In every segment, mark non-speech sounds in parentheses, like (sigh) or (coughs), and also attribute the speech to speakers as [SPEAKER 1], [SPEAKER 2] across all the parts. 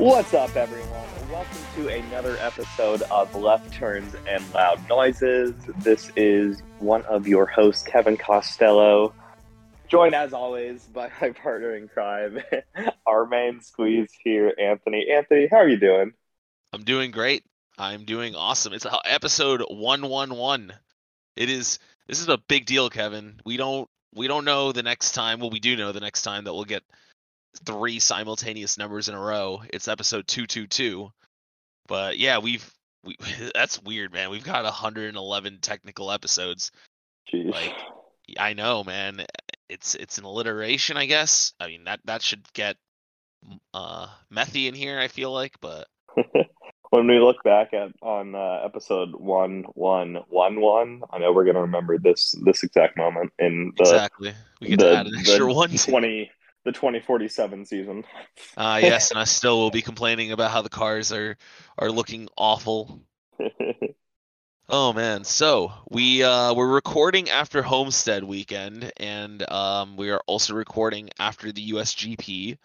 [SPEAKER 1] What's up, everyone? Welcome to another episode of Left Turns and Loud Noises. This is one of your hosts, Kevin Costello, joined as always by my partner in crime, (laughs) our main squeeze here, Anthony. Anthony, how are you doing?
[SPEAKER 2] I'm doing great. I'm doing awesome. It's episode 111. It is this is a big deal, Kevin. We don't we don't know the next time. Well, we do know the next time that we'll get three simultaneous numbers in a row. It's episode 222. But yeah, we've we, (laughs) that's weird, man. We've got 111 technical episodes.
[SPEAKER 1] Jeez.
[SPEAKER 2] Like I know, man. It's it's an alliteration, I guess. I mean that that should get uh methy in here. I feel like, but (laughs)
[SPEAKER 1] when we look back at on uh, episode one one one one, I know we're gonna remember this this exact moment in the
[SPEAKER 2] exactly. We get
[SPEAKER 1] the,
[SPEAKER 2] to add an extra one.
[SPEAKER 1] twenty the twenty forty seven season.
[SPEAKER 2] Uh (laughs) yes, and I still will be complaining about how the cars are are looking awful. (laughs) Oh man, so we uh, we're recording after Homestead weekend, and um, we are also recording after the USGP.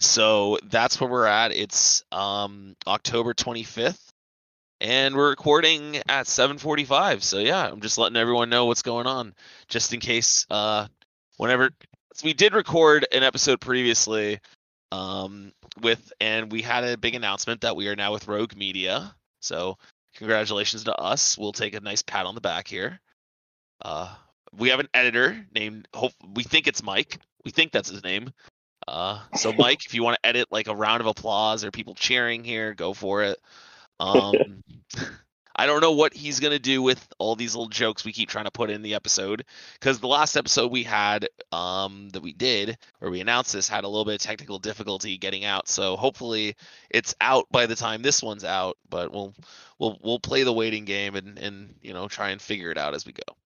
[SPEAKER 2] So that's where we're at. It's um, October 25th, and we're recording at 7:45. So yeah, I'm just letting everyone know what's going on, just in case. Uh, whenever so we did record an episode previously, um, with and we had a big announcement that we are now with Rogue Media. So congratulations to us. We'll take a nice pat on the back here. Uh, we have an editor named. Hope we think it's Mike. We think that's his name. Uh, so (laughs) Mike, if you want to edit like a round of applause or people cheering here, go for it. Um, (laughs) I don't know what he's gonna do with all these little jokes we keep trying to put in the episode because the last episode we had um, that we did where we announced this had a little bit of technical difficulty getting out. So hopefully it's out by the time this one's out. But we'll we'll we'll play the waiting game and and you know try and figure it out as we go.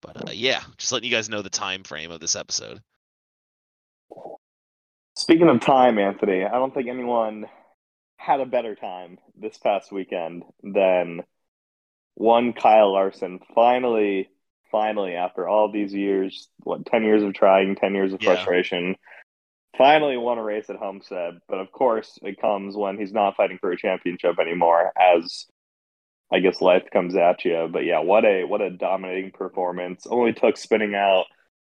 [SPEAKER 2] But uh, yeah, just letting you guys know the time frame of this episode.
[SPEAKER 1] Speaking of time, Anthony, I don't think anyone had a better time this past weekend than one Kyle Larson finally, finally, after all these years, what, 10 years of trying, 10 years of
[SPEAKER 2] Yeah.
[SPEAKER 1] frustration, finally won a race at Homestead. But of course, it comes when he's not fighting for a championship anymore, as I guess life comes at you. But yeah, what a what a dominating performance. Only took spinning out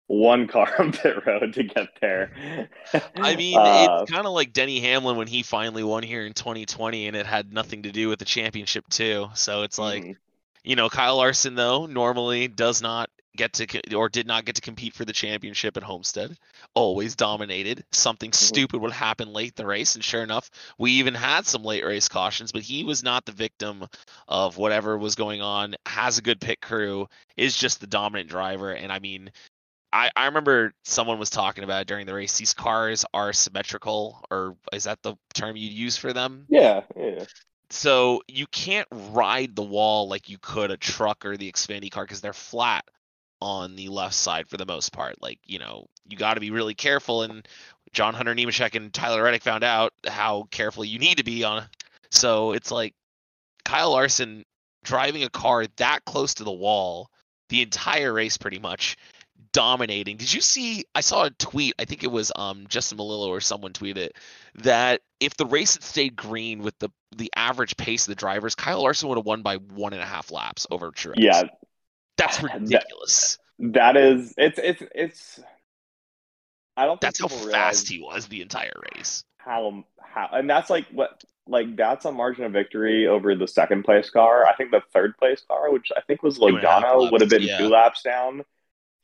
[SPEAKER 1] one car (laughs) on pit road to get there.
[SPEAKER 2] I (laughs) mean,
[SPEAKER 1] Uh,
[SPEAKER 2] it's kind of like Denny Hamlin when he finally won here in 2020, and it had nothing to do with the championship too. So it's like,
[SPEAKER 1] mhm.
[SPEAKER 2] You know, Kyle Larson though normally does not get to or did not get to compete for the championship at Homestead. Always dominated. Something mm-hmm. stupid would happen late in the race, and sure enough, we even had some late race cautions. But he was not the victim of whatever was going on. Has a good pit crew. Is just the dominant driver, and I mean. I, I remember someone was talking about it during the race. These cars are symmetrical, or is that the term you use for them?
[SPEAKER 1] yeah, yeah.
[SPEAKER 2] So you can't ride the wall like you could a truck or the Xfinity car because they're flat on the left side for the most part. Like you know, you got to be really careful. And John Hunter Nemechek and Tyler Reddick found out how careful you need to be on. So it's like Kyle Larson driving a car that close to the wall the entire race, pretty much dominating. Did you see? I saw a tweet. I think it was um Justin Malillo or someone tweeted that if the race had stayed green with the the average pace of the drivers, Kyle Larson would have won by one and a half laps over Truex.
[SPEAKER 1] Yeah,
[SPEAKER 2] that's (sighs)
[SPEAKER 1] that-
[SPEAKER 2] ridiculous.
[SPEAKER 1] that is it's it's it's. I don't. Think
[SPEAKER 2] That's how fast he was the entire race.
[SPEAKER 1] How how and that's like what like that's a margin of victory over the second place car. I think the third place car, which I think was
[SPEAKER 2] Two and a half
[SPEAKER 1] Logano, would have been
[SPEAKER 2] yeah.
[SPEAKER 1] two laps down.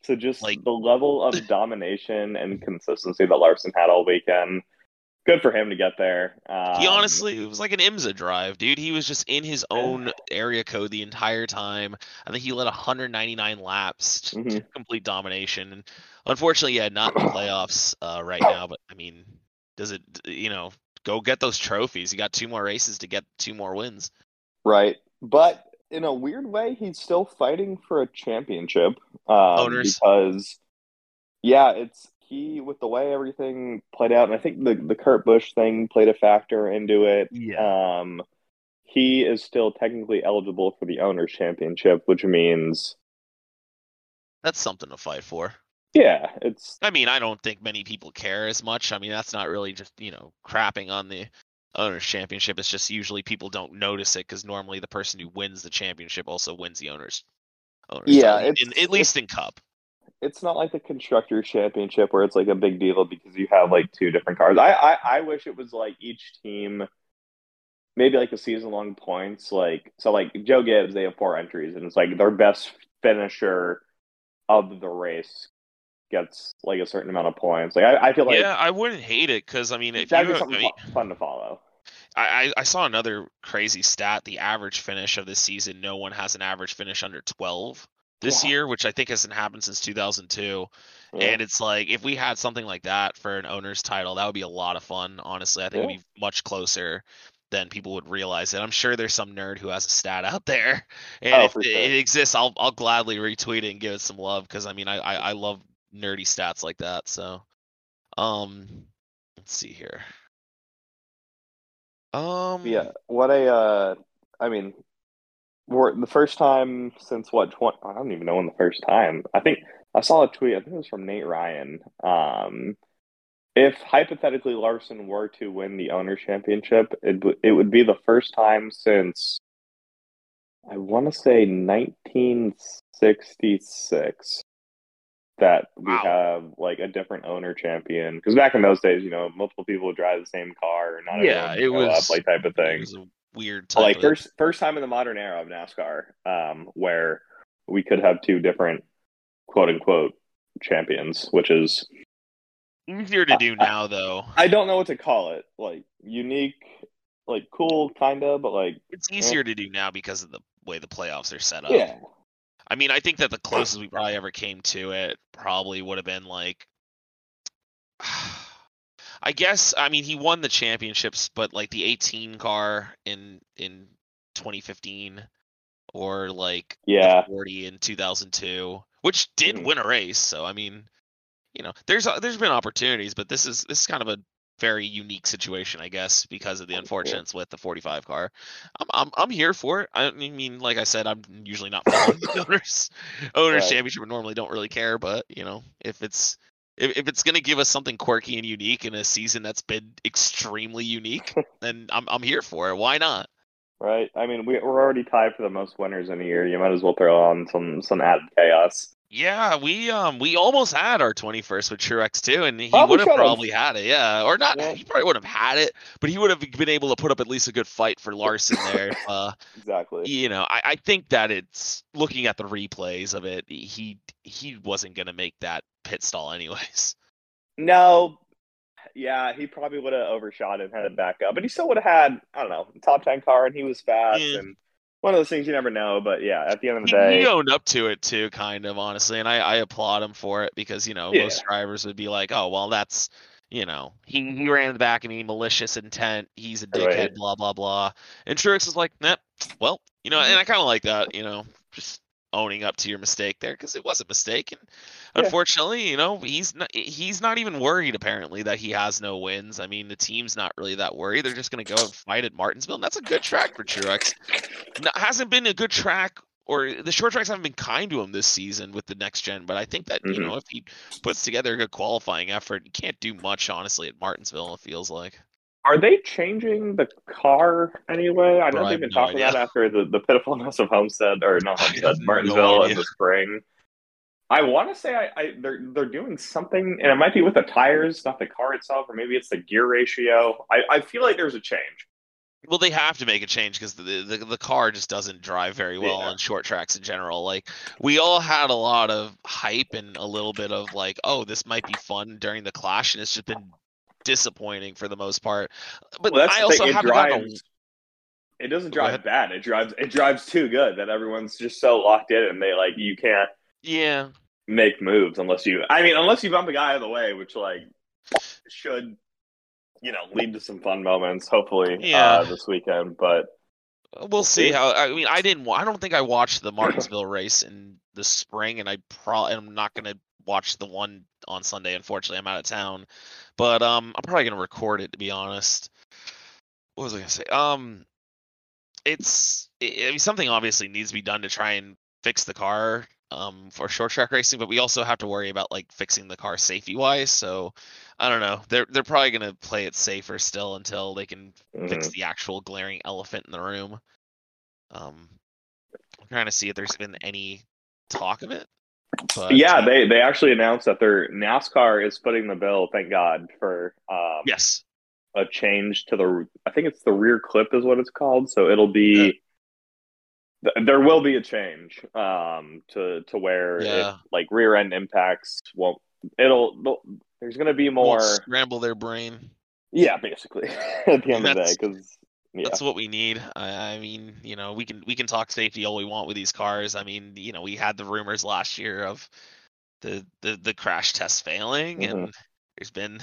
[SPEAKER 1] So just
[SPEAKER 2] Like-
[SPEAKER 1] the level of (laughs) domination and consistency that Larson had all weekend. Good for him to get there. Um,
[SPEAKER 2] He honestly, it was like an IMSA drive, dude. He was just in his own area code the entire time. I think he led 199 laps, to
[SPEAKER 1] Mhm.
[SPEAKER 2] complete domination. And unfortunately, yeah, not in the playoffs uh, right now. But I mean, does it? You know, go get those trophies. You got two more races to get two more wins.
[SPEAKER 1] Right. But in a weird way, he's still fighting for a championship. Um,
[SPEAKER 2] Owners.
[SPEAKER 1] Because, yeah, it's he, with the way everything played out, and I think the, the Kurt Busch thing played a factor into it. Um, he is still technically eligible for the Owners' Championship, which means,
[SPEAKER 2] That's something to fight for.
[SPEAKER 1] yeah, it's
[SPEAKER 2] I mean, I don't think many people care as much. I mean, that's not really just you know crapping on the owners championship. It's just usually people don't notice it because normally the person who wins the championship also wins the owners. owners
[SPEAKER 1] Yeah,
[SPEAKER 2] in, at least in cup.
[SPEAKER 1] It's not like the constructors championship where it's like a big deal because you have like two different cars. I I, I wish it was like each team maybe like a season long points like so like Joe Gibbs they have four entries and it's like their best finisher of the race gets like a certain amount of points. Like I, I feel like
[SPEAKER 2] yeah, I wouldn't hate it because I mean, if
[SPEAKER 1] that'd
[SPEAKER 2] you,
[SPEAKER 1] be
[SPEAKER 2] I, mean,
[SPEAKER 1] fun to follow.
[SPEAKER 2] I, I saw another crazy stat. The average finish of this season, no one has an average finish under 12 this
[SPEAKER 1] Wow.
[SPEAKER 2] year, which I think hasn't happened since 2002.
[SPEAKER 1] Yeah.
[SPEAKER 2] And it's like if we had something like that for an owner's title, that would be a lot of fun. Honestly, I think it'd be much closer than people would realize it. I'm sure there's some nerd who has a stat out there, (laughs) and
[SPEAKER 1] Oh,
[SPEAKER 2] if it,
[SPEAKER 1] sure.
[SPEAKER 2] it exists, I'll I'll gladly retweet it and give it some love because I mean I, I I love nerdy stats like that. So, um, let's see here. Um,
[SPEAKER 1] Yeah, what a uh I mean we're the first time since what 20, I don't even know when the first time. I think I saw a tweet, I think it was from Nate Ryan. Um if hypothetically Larson were to win the owner championship, it w- it would be the first time since I want to say 1966 that we
[SPEAKER 2] Wow.
[SPEAKER 1] have like a different owner champion. Because back in those days, you know, multiple people would drive the same car, not
[SPEAKER 2] Yeah, it was-
[SPEAKER 1] up, like type of thing.
[SPEAKER 2] Weird
[SPEAKER 1] like first first time in the modern era of NASCAR, um, where we could have two different quote unquote champions, which is
[SPEAKER 2] easier to do now though.
[SPEAKER 1] I don't know what to call it, like unique, like cool, kinda, but like
[SPEAKER 2] It's easier to do now because of the way the playoffs are set up.
[SPEAKER 1] yeah,
[SPEAKER 2] I mean, I think that the closest we probably ever came to it probably would have been like (sighs) I guess I mean he won the championships, but like the 18 car in in 2015 or like the
[SPEAKER 1] Yeah.
[SPEAKER 2] 40 in 2002, which did
[SPEAKER 1] Mhm.
[SPEAKER 2] win a race. So I mean, you know, there's uh, there's been opportunities, but this is this is kind of a very unique situation, I guess, because of the unfortunates with the 45 car. I'm I'm I'm here for it. I mean, like I said, I'm usually not following the (laughs) owners owners
[SPEAKER 1] Right.
[SPEAKER 2] championship. I normally don't really care, but you know, if it's if, if it's gonna give us something quirky and unique in a season that's been extremely unique, (laughs) then I'm I'm here for it. Why not?
[SPEAKER 1] Right. I mean, we, we're already tied for the most winners in a year. You might as well throw on some some added chaos.
[SPEAKER 2] Yeah, we um we almost had our 21st with Truex too, and he would have probably had it. Yeah, or not.
[SPEAKER 1] Yeah.
[SPEAKER 2] He probably would have had it, but he would have been able to put up at least a good fight for Larson there. (laughs) uh,
[SPEAKER 1] Exactly.
[SPEAKER 2] you know, I, I think that it's looking at the replays of it, he he wasn't gonna make that pit stall anyways.
[SPEAKER 1] No, yeah, he probably would have overshot and had it back up, but he still would have had I don't know top ten car, and he was fast,
[SPEAKER 2] Yeah.
[SPEAKER 1] and one of those things you never know. But yeah, at the end of the
[SPEAKER 2] He,
[SPEAKER 1] day,
[SPEAKER 2] he owned up to it too, kind of honestly, and I, I applaud him for it because you know
[SPEAKER 1] Yeah.
[SPEAKER 2] most drivers would be like, oh well, that's you know he he ran in the back and he malicious intent, he's a dickhead,
[SPEAKER 1] Right.
[SPEAKER 2] blah blah blah, and Truex is like, nah, well, you know, and I kind of like that, you know, just owning up to your mistake there because it was a mistake, and. Unfortunately, you know, he's not he's not even worried apparently that he has no wins. I mean, the team's not really that worried; they're just gonna go and fight at Martinsville, and that's a good track for Truex. No, hasn't been a good track or the short tracks haven't been kind to him this season with the next gen. But I think that
[SPEAKER 1] Mhm.
[SPEAKER 2] you know if he puts together a good qualifying effort, he can't do much honestly at Martinsville. It feels like.
[SPEAKER 1] Are they changing the car anyway? I know they've been
[SPEAKER 2] no
[SPEAKER 1] talking about
[SPEAKER 2] idea.
[SPEAKER 1] it after the, the pitifulness of Homestead or not (laughs) Homestead,
[SPEAKER 2] no
[SPEAKER 1] Martinsville in the spring. I want to say I, I they're they're doing something, and it might be with the tires, not the car itself, or maybe it's the gear ratio. I, I feel like there's a change.
[SPEAKER 2] Well, they have to make a change because the, the the car just doesn't drive very well
[SPEAKER 1] Yeah.
[SPEAKER 2] on short tracks in general. Like we all had a lot of hype and a little bit of like, oh, this might be fun during the clash, and it's just been disappointing for the most part. But
[SPEAKER 1] Well,
[SPEAKER 2] I also haven't gotten a.
[SPEAKER 1] It doesn't drive bad. It drives. It drives too good that everyone's just so locked in, and they like you can't
[SPEAKER 2] yeah.
[SPEAKER 1] make moves unless you. I mean, unless you bump a guy out of the way, which like should you know lead to some fun moments. Hopefully,
[SPEAKER 2] Yeah.
[SPEAKER 1] uh, this weekend. But
[SPEAKER 2] We'll see how. I mean, I didn't. I don't think I watched the Martinsville race in the spring, and I probably I'm not gonna watch the one on Sunday. Unfortunately, I'm out of town, but um, I'm probably gonna record it to be honest. What was I gonna say? Um, it's I I mean something obviously needs to be done to try and fix the car um for short track racing, but we also have to worry about like fixing the car safety wise. So I don't know. They're they're probably gonna play it safer still until they can fix
[SPEAKER 1] mhm.
[SPEAKER 2] the actual glaring elephant in the room. Um, I'm trying to see if there's been any talk of it. But
[SPEAKER 1] yeah,
[SPEAKER 2] uh,
[SPEAKER 1] they they actually announced that their NASCAR is footing the bill. Thank God for um,
[SPEAKER 2] yes,
[SPEAKER 1] a change to the. I think it's the rear clip is what it's called. So it'll be. th- There will be a change um, to to where it- like rear end impacts won't. It'll. There's going to be more.
[SPEAKER 2] won't scramble their brain.
[SPEAKER 1] Yeah, basically (laughs) at the end of the day,
[SPEAKER 2] That's-
[SPEAKER 1] because yeah,
[SPEAKER 2] That's what we need. I, I mean, you know, we can we can talk safety all we want with these cars. I mean, you know, we had the rumors last year of the the, the crash test failing,
[SPEAKER 1] Mhm.
[SPEAKER 2] and there's been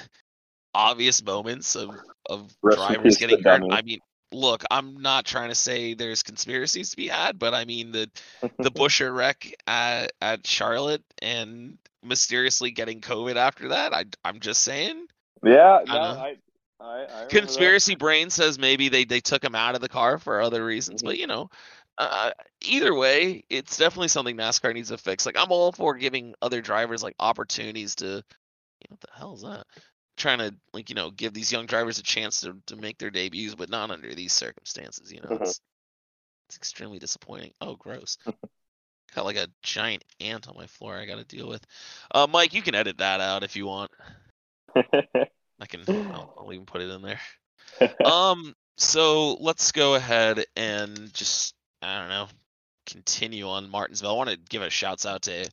[SPEAKER 2] obvious moments of of
[SPEAKER 1] Rest
[SPEAKER 2] drivers getting hurt. I mean, look, I'm not trying to say there's conspiracies to be had, but I mean the the (laughs) Busher wreck at at Charlotte and mysteriously getting COVID after that. I I'm just saying.
[SPEAKER 1] yeah, no. I, I, I remember that.
[SPEAKER 2] Conspiracy brain says maybe they, they took him out of the car for other reasons,
[SPEAKER 1] Mhm.
[SPEAKER 2] but you know, uh, either way, it's definitely something NASCAR needs to fix. Like I'm all for giving other drivers like opportunities to, you know, what the hell is that? Trying to like you know give these young drivers a chance to to make their debuts, but not under these circumstances. You know, it's it's extremely disappointing. Oh, gross. Got like a giant ant on my floor I got to deal with. Uh, Mike, you can edit that out if you want. I can. I'll, I'll even put it in there. (laughs) Um. So let's go ahead and just I don't know continue on Martinsville. I want to give a shouts out to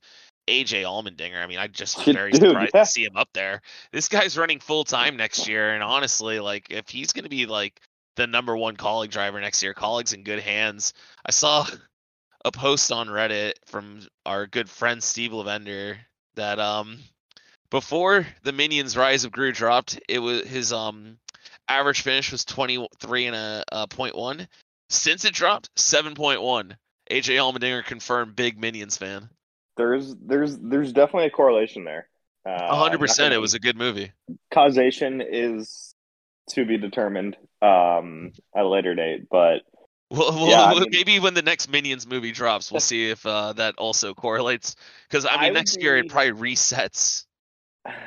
[SPEAKER 2] AJ Allmendinger. I mean, I just was (laughs) very
[SPEAKER 1] Dude,
[SPEAKER 2] surprised
[SPEAKER 1] yeah.
[SPEAKER 2] to see him up there. This guy's running full time next year, and honestly, like if he's going to be like the number one Kaulig driver next year, Kaulig's in good hands. I saw a post on Reddit from our good friend Steve Lavender that um before the Minions Rise of Gru dropped, it was his um average finish was 23 and a uh, point one. Since it dropped, 7.1. AJ Allmendinger confirmed big Minions fan.
[SPEAKER 1] There's there's there's definitely a correlation there. Uh,
[SPEAKER 2] A hundred percent, it was a good movie.
[SPEAKER 1] causation is to be determined um, at a later date, but
[SPEAKER 2] Well, well
[SPEAKER 1] Yeah, I mean-
[SPEAKER 2] maybe when the next Minions movie drops, we'll (laughs) see if uh, that also correlates. Because I
[SPEAKER 1] I
[SPEAKER 2] mean,
[SPEAKER 1] would
[SPEAKER 2] next year it probably resets. (laughs)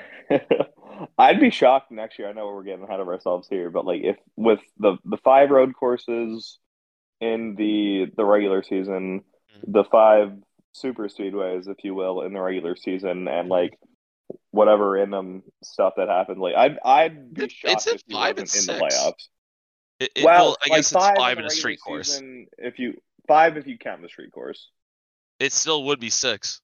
[SPEAKER 1] I'd be shocked next year. I know we're getting ahead of ourselves here, but like if with the the five road courses in the the regular season,
[SPEAKER 2] Mhm.
[SPEAKER 1] the five super speedways, if you will, in the regular season, and mm-hmm. like whatever in them stuff that happened, like I'd I'd be
[SPEAKER 2] It-
[SPEAKER 1] shocked if he
[SPEAKER 2] five and
[SPEAKER 1] wasn't in the
[SPEAKER 2] six.
[SPEAKER 1] playoffs.
[SPEAKER 2] It, it-
[SPEAKER 1] well,
[SPEAKER 2] well, I
[SPEAKER 1] like
[SPEAKER 2] guess it's
[SPEAKER 1] five in the
[SPEAKER 2] a street course.
[SPEAKER 1] season, If you five, if you count the street course
[SPEAKER 2] It still would be six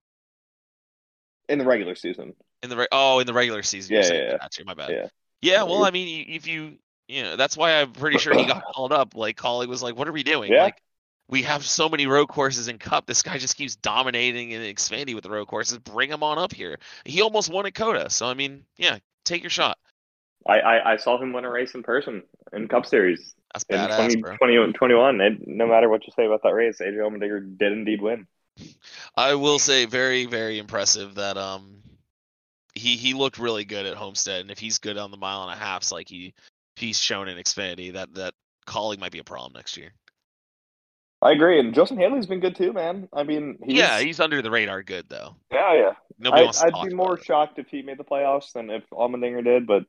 [SPEAKER 1] in the regular season.
[SPEAKER 2] in the re- oh in the regular season.
[SPEAKER 1] Yeah, yeah, yeah.
[SPEAKER 2] Gotcha, my bad.
[SPEAKER 1] Yeah.
[SPEAKER 2] Yeah, well, I mean, if you, you know, that's why I'm pretty sure he got (laughs) called up. Like, Kaulig was like, "What are we doing?
[SPEAKER 1] Yeah.
[SPEAKER 2] Like, we have so many road courses in Cup. This guy just keeps dominating and expanding with the road courses. Bring him on up here. He almost won at COTA. So I mean, yeah, take your shot.
[SPEAKER 1] I, I, I saw him win a race in person in Cup Series
[SPEAKER 2] That's
[SPEAKER 1] in
[SPEAKER 2] badass,
[SPEAKER 1] 20,
[SPEAKER 2] bro.
[SPEAKER 1] 20 21. And no matter what you say about that race, Adrian Allmendinger did indeed win.
[SPEAKER 2] I will say, very, very impressive that um, he he looked really good at Homestead, and if he's good on the mile and a halfs like he he's shown in Xfinity, that that Kaulig might be a problem next year.
[SPEAKER 1] I agree, and Justin Haley's been good too, man. I mean, he's,
[SPEAKER 2] Yeah, he's under the radar good though.
[SPEAKER 1] yeah, yeah.
[SPEAKER 2] Nobody
[SPEAKER 1] I,
[SPEAKER 2] wants to
[SPEAKER 1] I'd be more
[SPEAKER 2] it.
[SPEAKER 1] shocked if he made the playoffs than if Allmendinger did. But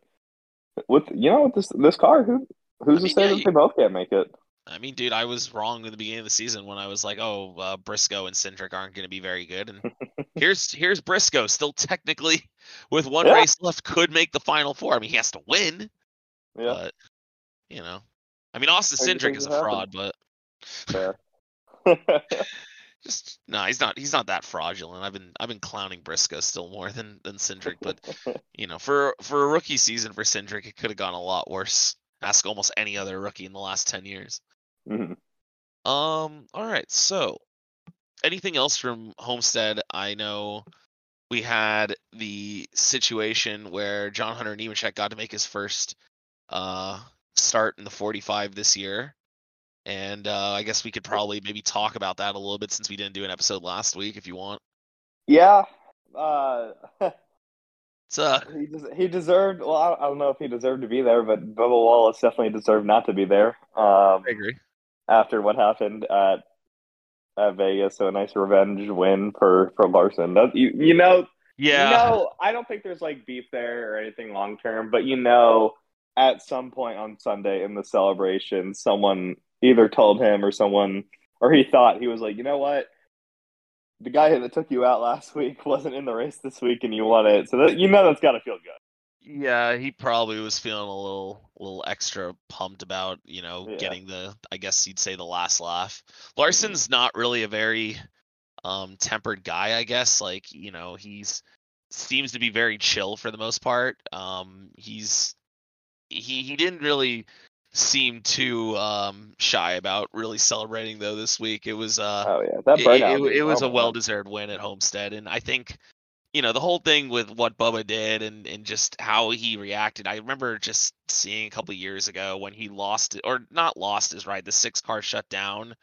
[SPEAKER 1] with you know with this this car, who who's
[SPEAKER 2] I
[SPEAKER 1] to say
[SPEAKER 2] yeah,
[SPEAKER 1] that
[SPEAKER 2] you-
[SPEAKER 1] they both can't make it?
[SPEAKER 2] I mean, dude, I was wrong in the beginning of the season when I was like, "Oh, uh, Briscoe and Cindric aren't going to be very good." And (laughs) here's here's Briscoe, still technically (laughs) with one
[SPEAKER 1] Yeah.
[SPEAKER 2] race left, could make the final four. I mean, he has to win,
[SPEAKER 1] Yeah,
[SPEAKER 2] but you know, I mean, Austin Cindric is a fraud, but
[SPEAKER 1] fair. (laughs)
[SPEAKER 2] just no, he's not. He's not that fraudulent. I've been I've been clowning Briscoe still more than than Cindric, but you know, for for a rookie season for Cindric, it could have gone a lot worse. Ask almost any other rookie in the last ten years.
[SPEAKER 1] Mhm.
[SPEAKER 2] Um, all right. So, anything else from Homestead? I know we had the situation where John Hunter Nemechek got to make his first uh start in the 45 this year. And uh, I guess we could probably maybe talk about that a little bit since we didn't do an episode last week, if you want.
[SPEAKER 1] Yeah, uh, (laughs)
[SPEAKER 2] It's uh,
[SPEAKER 1] he des- he deserved. Well, I don't, I don't know if he deserved to be there, but Bubba Wallace definitely deserved not to be there. Um,
[SPEAKER 2] I agree.
[SPEAKER 1] after what happened at at Vegas, so a nice revenge win for for Larson. That, you you know
[SPEAKER 2] Yeah.
[SPEAKER 1] You know, I don't think there's like beef there or anything long term, but you know, at some point on Sunday in the celebration, someone either told him or someone, or he thought he was like, you know what? The guy that took you out last week (laughs) wasn't in the race this week, and you won it. So that, you know that's got to feel good.
[SPEAKER 2] Yeah, he probably was feeling a little little extra pumped about, you know,
[SPEAKER 1] Yeah.
[SPEAKER 2] getting the I guess you'd say the last laugh. Larson's not really a very um tempered guy, I guess. Like, you know, he's seems to be very chill for the most part. Um he's he he didn't really seem too um shy about really celebrating though this week. It was uh
[SPEAKER 1] Oh yeah, that
[SPEAKER 2] it,
[SPEAKER 1] burnout.
[SPEAKER 2] it- it was
[SPEAKER 1] oh
[SPEAKER 2] a well deserved win at Homestead, and I think you know the whole thing with what Bubba did and and just how he reacted. I remember just seeing a couple years ago when he lost it or not lost his ride, the six car shut down.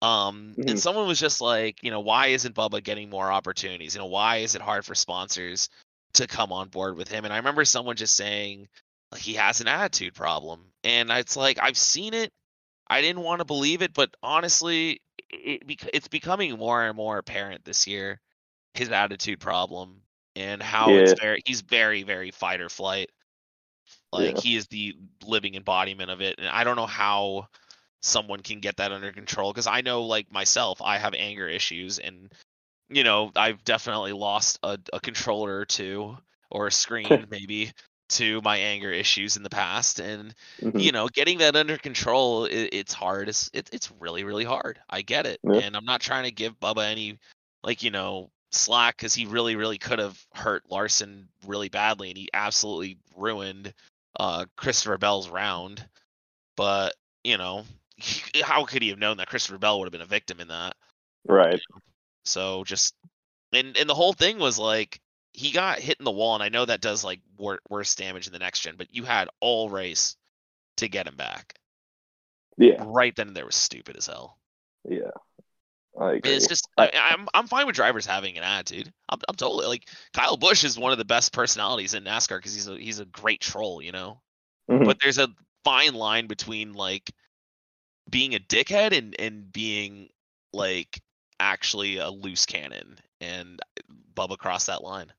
[SPEAKER 2] Um,
[SPEAKER 1] Mhm.
[SPEAKER 2] and someone was just like, you know, why isn't Bubba getting more opportunities? You know, why is it hard for sponsors to come on board with him? And I remember someone just saying he has an attitude problem, and it's like I've seen it. I didn't want to believe it, but honestly, it, bec- it's becoming more and more apparent this year his attitude problem and how
[SPEAKER 1] Yeah.
[SPEAKER 2] it's very he's very very fight or flight. Like
[SPEAKER 1] Yeah.
[SPEAKER 2] he is the living embodiment of it, and I don't know how someone can get that under control because I know like myself, I have anger issues, and you know I've definitely lost a, a controller or two or a (laughs) screen maybe to my anger issues in the past, and
[SPEAKER 1] Mhm.
[SPEAKER 2] you know, getting that under control, it, it's hard. It's it, it's really really hard. I get it,
[SPEAKER 1] Yeah.
[SPEAKER 2] and I'm not trying to give Bubba any like you know slack because he really really could have hurt Larson really badly, and he absolutely ruined uh Christopher Bell's round. But you know, (laughs) how could he have known that Christopher Bell would have been a victim in that?
[SPEAKER 1] Right.
[SPEAKER 2] So just and and the whole thing was like he got hit in the wall, and I know that does like wor- worse damage in the next gen, but you had all race to get him back.
[SPEAKER 1] Yeah.
[SPEAKER 2] Right then and there was stupid as hell.
[SPEAKER 1] Yeah. I agree.
[SPEAKER 2] It's just
[SPEAKER 1] I-
[SPEAKER 2] I, I'm I'm fine with drivers having an attitude. I'm I'm totally like Kyle Busch is one of the best personalities in NASCAR because he's a he's a great troll, you know.
[SPEAKER 1] Mhm.
[SPEAKER 2] But there's a fine line between like being a dickhead and and being like actually a loose cannon, and Bubba crossed that line.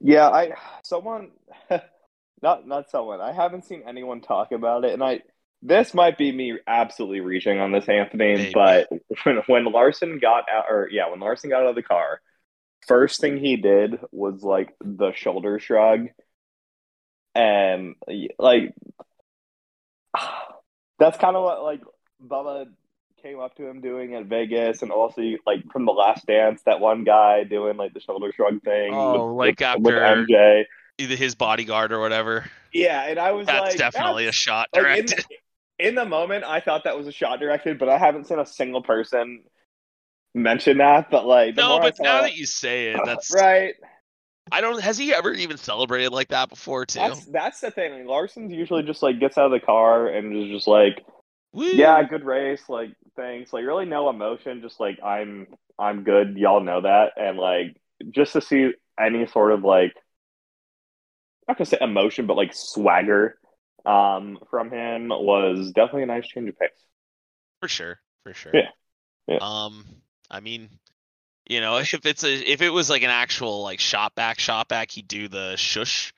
[SPEAKER 1] Yeah, I someone (laughs) not not someone. I haven't seen anyone talk about it and I this might be me absolutely reaching on this Anthony,
[SPEAKER 2] Maybe.
[SPEAKER 1] but when when Larson got out or yeah, when Larson got out of the car, first thing he did was like the shoulder shrug and like (sighs) that's kind of what like Bubba came up to him doing at Vegas, and also like from the Last Dance, that one guy doing like the shoulder shrug thing.
[SPEAKER 2] Oh, like
[SPEAKER 1] with
[SPEAKER 2] after-
[SPEAKER 1] MJ.
[SPEAKER 2] Either his bodyguard or whatever.
[SPEAKER 1] Yeah, and I was
[SPEAKER 2] That's
[SPEAKER 1] like,
[SPEAKER 2] definitely
[SPEAKER 1] that's-
[SPEAKER 2] a shot
[SPEAKER 1] like, in,
[SPEAKER 2] directed.
[SPEAKER 1] in the moment, I thought that was a shot directed, but I haven't seen a single person mention that. But like,
[SPEAKER 2] no, but now that you say it, (laughs) that's
[SPEAKER 1] right.
[SPEAKER 2] I don't. Has he ever even celebrated like that before too?
[SPEAKER 1] That's that's the thing. Larson's usually just like gets out of the car and is just like,
[SPEAKER 2] Woo!
[SPEAKER 1] yeah, good race, like thanks. Like really no emotion, just like I'm I'm good. Y'all know that, and like just to see any sort of like not gonna say emotion, but like swagger um from him was definitely a nice change of pace.
[SPEAKER 2] for sure, for sure.
[SPEAKER 1] Yeah. Yeah.
[SPEAKER 2] Um, I mean, you know, (laughs) if it's a if it was like an actual like shot back shot back, he'd do the shush.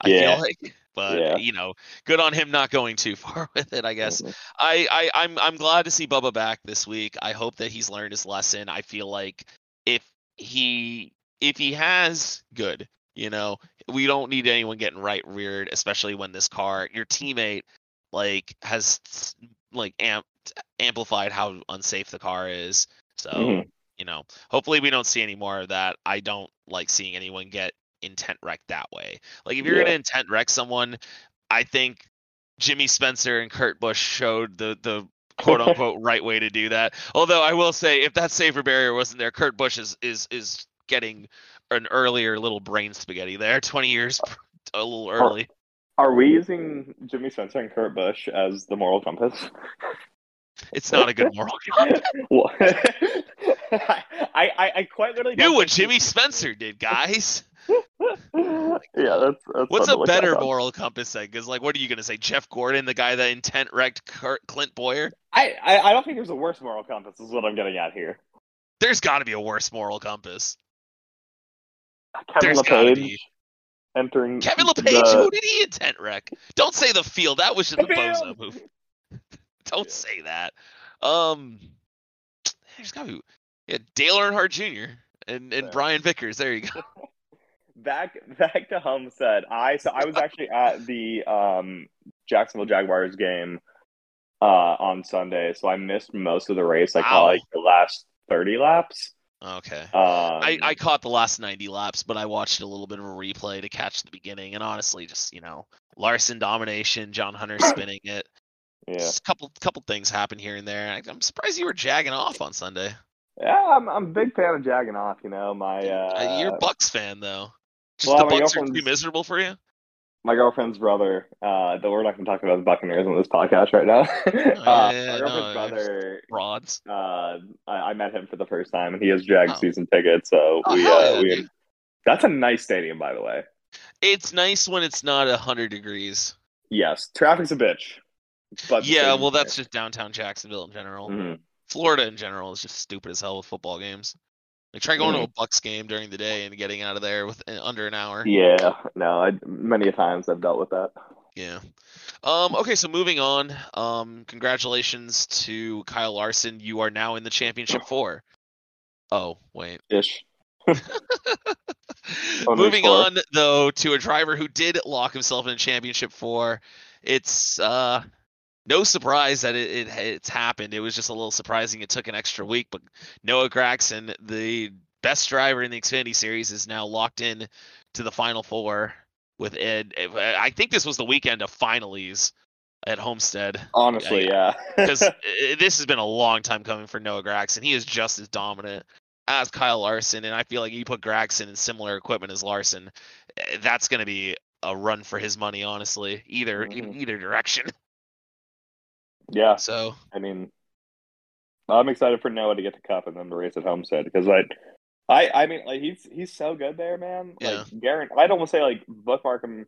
[SPEAKER 2] I
[SPEAKER 1] Yeah.
[SPEAKER 2] feel like, but
[SPEAKER 1] Yeah.
[SPEAKER 2] you know, good on him not going too (laughs) far with it. I guess.
[SPEAKER 1] Mhm.
[SPEAKER 2] I, I I'm I'm glad to see Bubba back this week. I hope that he's learned his lesson. I feel like if he if he has good, you know, we don't need anyone getting right reared, especially when this car, your teammate, like has like amp, amplified how unsafe the car is. So
[SPEAKER 1] Mhm.
[SPEAKER 2] you know, hopefully we don't see any more of that. I don't like seeing anyone get intent wreck that way. Like if you're
[SPEAKER 1] Yeah.
[SPEAKER 2] gonna intent wreck someone, I think Jimmy Spencer and Kurt Busch showed the the quote (laughs) unquote right way to do that. Although I will say, if that safer barrier wasn't there, Kurt Busch is is is getting an earlier little brain spaghetti there, (laughs) 20 years a little early.
[SPEAKER 1] Are we using Jimmy Spencer and Kurt Busch as the moral compass?
[SPEAKER 2] It's not a good (laughs) moral compass.
[SPEAKER 1] Well, I, I, I quite literally
[SPEAKER 2] Do what Jimmy Spencer did, guys.
[SPEAKER 1] Yeah, that's, that's
[SPEAKER 2] What's a better
[SPEAKER 1] back on.
[SPEAKER 2] moral compass then? Because like, what are you gonna say? Jeff Gordon, the guy that intent wrecked Kurt, Clint Bowyer?
[SPEAKER 1] I, I, I don't think there's a worse moral compass. Is what I'm getting at here.
[SPEAKER 2] There's got to be a worse moral compass.
[SPEAKER 1] Kevin
[SPEAKER 2] There's
[SPEAKER 1] LePage
[SPEAKER 2] be.
[SPEAKER 1] entering
[SPEAKER 2] Kevin LePage,
[SPEAKER 1] the-
[SPEAKER 2] who did he intent wreck? Don't say the field. That was just a
[SPEAKER 1] The
[SPEAKER 2] bozo move. (laughs) Don't say that. Um, there's got to be yeah, Dale Earnhardt Jr. and and
[SPEAKER 1] Yeah.
[SPEAKER 2] Brian Vickers. There you go. (laughs)
[SPEAKER 1] back (laughs) back to Homestead. I so I was actually at the um, Jacksonville Jaguars game uh, on Sunday, so I missed most of the race. I caught like the last thirty laps.
[SPEAKER 2] Okay.
[SPEAKER 1] Um,
[SPEAKER 2] I, I caught the last 90 laps, but I watched a little bit of a replay to catch the beginning, and honestly, just you know, Larson domination, John Hunter (coughs) spinning it.
[SPEAKER 1] yeah
[SPEAKER 2] Just a couple couple things happen here and there. I, I'm surprised you were jagging off on Sunday.
[SPEAKER 1] yeah I'm I'm a big fan of jagging off. You know my Uh,
[SPEAKER 2] You're Bucks fan though. Just
[SPEAKER 1] well,
[SPEAKER 2] the
[SPEAKER 1] my
[SPEAKER 2] Bucks are
[SPEAKER 1] girlfriend's-
[SPEAKER 2] too miserable for you.
[SPEAKER 1] my girlfriend's brother. Uh, though we're not going to talk about the Buccaneers on this podcast right now. (laughs) uh,
[SPEAKER 2] Oh, yeah,
[SPEAKER 1] my girlfriend's
[SPEAKER 2] I
[SPEAKER 1] brother.
[SPEAKER 2] Rods.
[SPEAKER 1] Uh, I, I met him for the first time, and he has Jag
[SPEAKER 2] Oh.
[SPEAKER 1] season tickets. So
[SPEAKER 2] Oh,
[SPEAKER 1] we uh, we
[SPEAKER 2] dude.
[SPEAKER 1] that's a nice stadium, by the way.
[SPEAKER 2] It's nice when it's not hundred degrees.
[SPEAKER 1] Yes, traffic's a bitch. But
[SPEAKER 2] Yeah, well, that's just downtown Jacksonville in general.
[SPEAKER 1] Mhm.
[SPEAKER 2] Florida in general is just stupid as hell with football games. Like try going to a Bucks game during the day and getting out of there with under an hour.
[SPEAKER 1] Yeah, no, I, many times I've dealt with that.
[SPEAKER 2] Yeah. Um, okay, so moving on. Um, congratulations to Kyle Larson. You are now in the championship four. Oh, wait. (laughs)
[SPEAKER 1] Ish. (laughs)
[SPEAKER 2] Moving
[SPEAKER 1] four.
[SPEAKER 2] on though to a driver who did lock himself in a championship four. It's uh no surprise that it, it it's happened. It was just a little surprising it took an extra week, but Noah Gragson, the best driver in the Xfinity series, is now locked in to the final four with Ed. I think this was the weekend of finalies at Homestead
[SPEAKER 1] Honestly, yeah.
[SPEAKER 2] because (laughs) this has been a long time coming for Noah Gragson. He is just as dominant as Kyle Larson, and I feel like you put Gragson in similar equipment as Larson, eh, that's going to be a run for his money, honestly, either in
[SPEAKER 1] Mhm.
[SPEAKER 2] either direction.
[SPEAKER 1] Yeah,
[SPEAKER 2] So
[SPEAKER 1] I mean, I'm excited for Noah to get the cup and then to race at Homestead because I, I, I mean, like he's he's so good there, man.
[SPEAKER 2] Yeah.
[SPEAKER 1] Like. I'd almost say like bookmark him,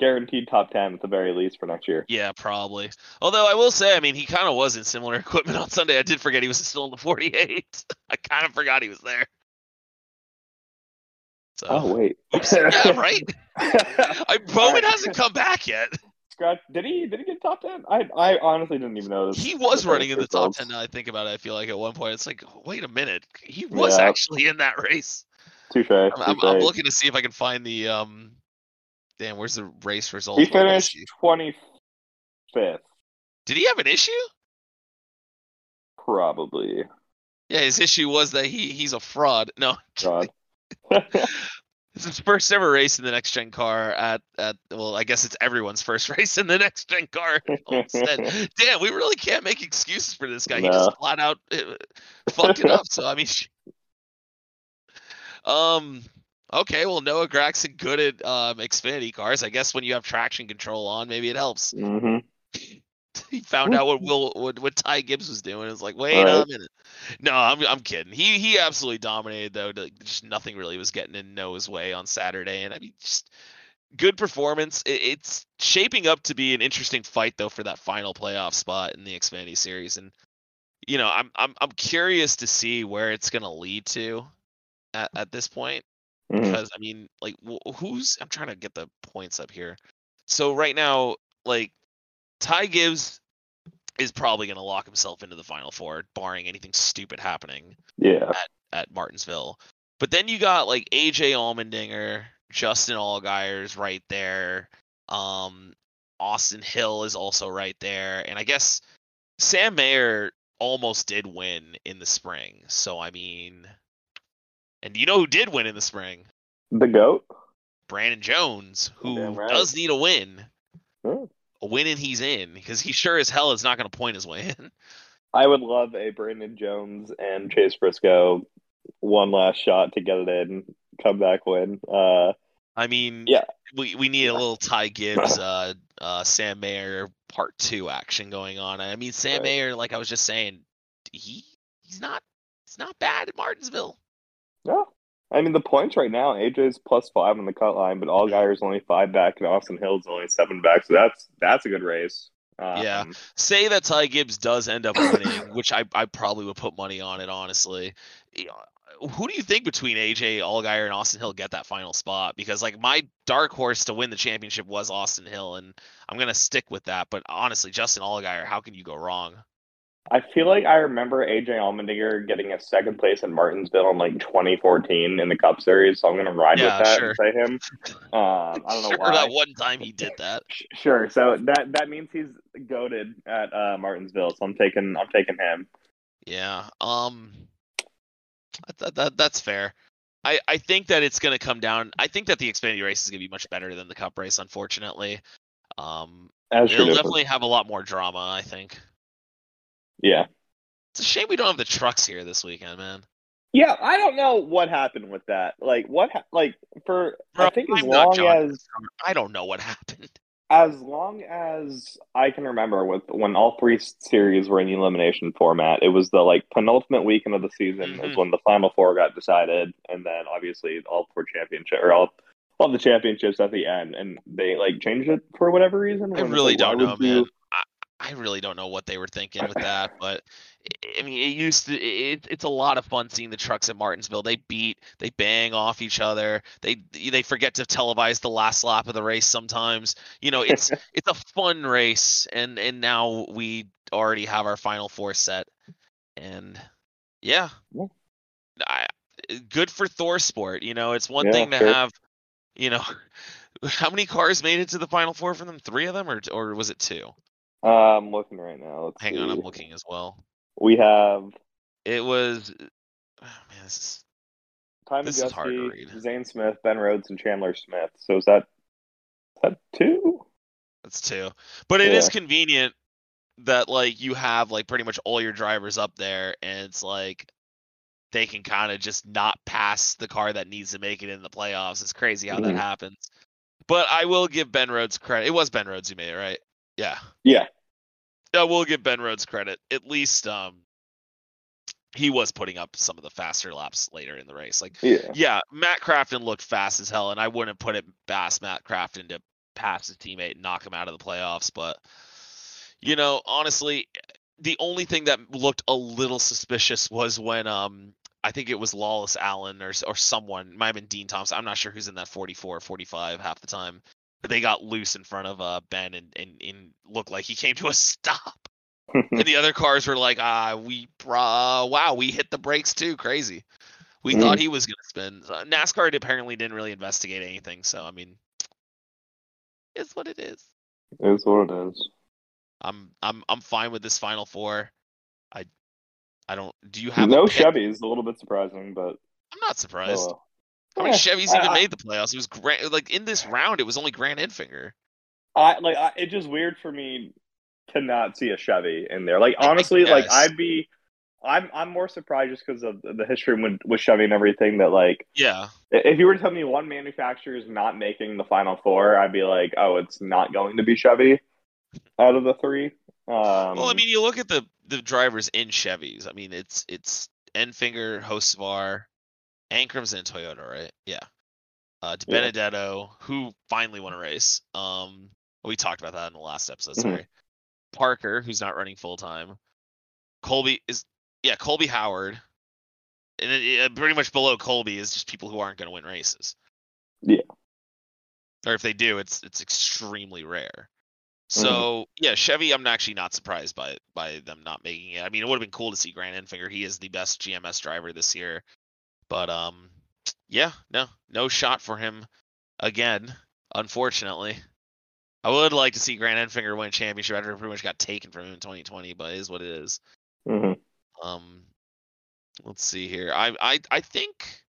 [SPEAKER 1] guaranteed top ten at the very least for next year.
[SPEAKER 2] yeah, probably. Although I will say, I mean, he kind of was in similar (laughs) equipment on Sunday. I did forget he was still in the 48. (laughs) I kind of forgot he was there. So,
[SPEAKER 1] Oh wait,
[SPEAKER 2] oops. yeah, right. (laughs) I, Bowman hasn't come back yet.
[SPEAKER 1] Scratch. Did he? Did he get top ten? I I honestly didn't even know this.
[SPEAKER 2] He was running in the top ten. Now I think about it, I feel like at one point it's like, wait a minute, he was
[SPEAKER 1] Yeah.
[SPEAKER 2] actually in that race.
[SPEAKER 1] Touche.
[SPEAKER 2] I'm, I'm, I'm looking to see if I can find the um. Damn, where's the race result?
[SPEAKER 1] He finished twenty fifth,
[SPEAKER 2] Did he have an issue?
[SPEAKER 1] probably.
[SPEAKER 2] Yeah, his issue was that he he's a fraud. No. (laughs) it's his first ever race in the next gen car at at well, I guess it's everyone's first (laughs) race in the next gen car. (laughs) Damn, we really can't make excuses for this guy. He just flat out uh, fucked it up. So I mean, sh- um, okay, well Noah Gragson good at um Xfinity cars. I guess when you have traction control on, maybe it helps.
[SPEAKER 1] hmm (laughs)
[SPEAKER 2] he found out what Will what, what Ty Gibbs was doing. It's like, wait a minute. No, I'm I'm kidding. He he absolutely dominated though. Like, just nothing really was getting in Noah's way on Saturday, and I mean, just good performance. It, it's shaping up to be an interesting fight though for that final playoff spot in the Xfinity series, and you know, I'm I'm I'm curious to see where it's gonna lead to at, at this point
[SPEAKER 1] Mhm.
[SPEAKER 2] because I mean, like, wh- who's? I'm trying to get the points up here. So right now, like, Ty Gibbs is probably gonna lock himself into the final four, barring anything stupid happening
[SPEAKER 1] Yeah.
[SPEAKER 2] at Martinsville. But then you got like AJ Allmendinger, Justin Allgaier's right there. Um, Austin Hill is also right there, and I guess Sam Mayer almost did win in the spring. So I mean, and you know who did win in the spring?
[SPEAKER 1] The goat.
[SPEAKER 2] Brandon Jones, who
[SPEAKER 1] right.
[SPEAKER 2] does need a win.
[SPEAKER 1] Hmm.
[SPEAKER 2] A win and he's in because he sure as hell is not going to point his way in. (laughs)
[SPEAKER 1] I would love a Brandon Jones and Chase Briscoe one last shot to get it in, come back win. Uh,
[SPEAKER 2] I mean,
[SPEAKER 1] Yeah.
[SPEAKER 2] we we need a little Ty Gibbs, (laughs) uh, uh, Sam Mayer part two action going on. I mean, Sam
[SPEAKER 1] Right.
[SPEAKER 2] Mayer, like I was just saying, he he's not he's not bad at Martinsville.
[SPEAKER 1] yeah. I mean, the points right now, AJ's plus five on the cut line, but Allgaier's only five back, and Austin Hill's only seven back. So that's that's a good race. Um,
[SPEAKER 2] Yeah. Say that Ty Gibbs does end up winning, (laughs) which I I probably would put money on it. Honestly, who do you think between AJ Allgaier and Austin Hill get that final spot? Because like my dark horse to win the championship was Austin Hill, and I'm gonna stick with that. But honestly, Justin Allgaier, how can you go wrong?
[SPEAKER 1] I feel like I remember AJ Allmendinger getting a second place in Martinsville in like 2014 in the Cup Series, so I'm going to ride
[SPEAKER 2] Yeah,
[SPEAKER 1] with that
[SPEAKER 2] sure.
[SPEAKER 1] and say him. (laughs) Um, I don't know
[SPEAKER 2] Sure,
[SPEAKER 1] why.
[SPEAKER 2] that one time he did that.
[SPEAKER 1] Sure. So that that means he's goaded at uh, Martinsville. So I'm taking I'm taking him.
[SPEAKER 2] Yeah. Um. That, that that's fair. I I think that it's gonna come down. I think that the Xfinity race is gonna be much better than the Cup race. Unfortunately, um,
[SPEAKER 1] As
[SPEAKER 2] it'll definitely have a lot more drama. I think.
[SPEAKER 1] Yeah.
[SPEAKER 2] It's a shame we don't have the trucks here this weekend, man.
[SPEAKER 1] Yeah. I don't know what happened with that. Like what? Ha- like for I think as
[SPEAKER 2] I'm
[SPEAKER 1] long as
[SPEAKER 2] I don't know what (laughs) happened.
[SPEAKER 1] as long as I can remember, with when all three series were in the elimination format, it was the like penultimate weekend of the season
[SPEAKER 2] Mhm.
[SPEAKER 1] is when the final four got decided, and then obviously all four championship or all all the championships at the end, and they like changed it for whatever reason.
[SPEAKER 2] I really don't know,
[SPEAKER 1] you-
[SPEAKER 2] man. I, really don't know what they were thinking with that, but I- I mean, it used to. It, it's a lot of fun seeing the trucks at Martinsville. They beat, they bang off each other. They they forget to televise the last lap of the race sometimes. You know, it's (laughs) it's a fun race, and and now we already have our final four set, and yeah,
[SPEAKER 1] Yeah.
[SPEAKER 2] I, good for ThorSport. You know, it's one
[SPEAKER 1] Yeah,
[SPEAKER 2] thing to
[SPEAKER 1] sure.
[SPEAKER 2] have, you know. (laughs) How many cars made it to the final four from them? Three of them, or or was it two?
[SPEAKER 1] Uh, I'm looking right now. Let's
[SPEAKER 2] Hang
[SPEAKER 1] see.
[SPEAKER 2] on, I'm looking as well.
[SPEAKER 1] We have
[SPEAKER 2] It was. Oh, man, this is.
[SPEAKER 1] Ty
[SPEAKER 2] This is hard to read.
[SPEAKER 1] Zane Smith, Ben Rhodes, and Chandler Smith. So is that is that two?
[SPEAKER 2] That's two. But it is
[SPEAKER 1] Yeah.
[SPEAKER 2] convenient that like you have like pretty much all your drivers up there, and it's like they can kind of just not pass the car that needs to make it in the playoffs. It's crazy how that
[SPEAKER 1] Mhm.
[SPEAKER 2] happens. But I will give Ben Rhodes credit. It was Ben Rhodes who made it, right? Yeah.
[SPEAKER 1] Yeah.
[SPEAKER 2] yeah. We'll give Ben Rhodes credit. At least um he was putting up some of the faster laps later in the race. Like
[SPEAKER 1] Yeah.
[SPEAKER 2] yeah, Matt Crafton looked fast as hell, and I wouldn't put it past Matt Crafton to pass his teammate and knock him out of the playoffs. But you know, honestly, the only thing that looked a little suspicious was when um I think it was Lawless Alan or or someone, might have been Dean Thompson. I'm not sure who's in that 44, or 45 half the time. They got loose in front of uh Ben and, and and looked like he came to a stop. (laughs) and the other cars were like, ah, we uh, wow, we hit the brakes too, crazy. We
[SPEAKER 1] Mhm.
[SPEAKER 2] thought he was gonna spin. So NASCAR apparently didn't really investigate anything, so I mean, it's what it is.
[SPEAKER 1] It's what it is.
[SPEAKER 2] I'm I'm I'm fine with this Final Four. I I don't. Do you have
[SPEAKER 1] no
[SPEAKER 2] pick?
[SPEAKER 1] Chevys, a little bit surprising, but
[SPEAKER 2] I'm not surprised.
[SPEAKER 1] oh well.
[SPEAKER 2] How many Chevys even
[SPEAKER 1] I-
[SPEAKER 2] made the playoffs? It was Grant. Like in this round, it was only Grant Enfinger.
[SPEAKER 1] I like I, it's just weird for me to not see a Chevy in there. Like honestly, like. I'd be, I'm I'm more surprised just because of the history with, with Chevy and everything. That like
[SPEAKER 2] Yeah,
[SPEAKER 1] if you were to tell me one manufacturer is not making the final four, I'd be like, oh, it's not going to be Chevy out of the three. Um,
[SPEAKER 2] well, I mean, you look at the the drivers in Chevys. I mean, it's it's Enfinger, Hocevar, Ankrum's in Toyota, right? Yeah. Uh, De
[SPEAKER 1] Yeah.
[SPEAKER 2] Benedetto, who finally won a race. Um, we talked about that in the last episode.
[SPEAKER 1] Mhm.
[SPEAKER 2] Sorry. Parker, who's not running full time. Colby is yeah Colby Howard, and it, it, pretty much below Colby is just people who aren't going to win races.
[SPEAKER 1] Yeah.
[SPEAKER 2] Or if they do, it's it's extremely rare.
[SPEAKER 1] Mm-hmm.
[SPEAKER 2] So yeah, Chevy, I'm actually not surprised by by them not making it. I mean, it would have been cool to see Grant Enfinger. He is the best GMS driver this year, but um, yeah, no, no shot for him again. Unfortunately, I would like to see Grant Enfinger win championship after pretty much got taken from him in 2020, but it is what it is.
[SPEAKER 1] hmm
[SPEAKER 2] Um, let's see here. I I I think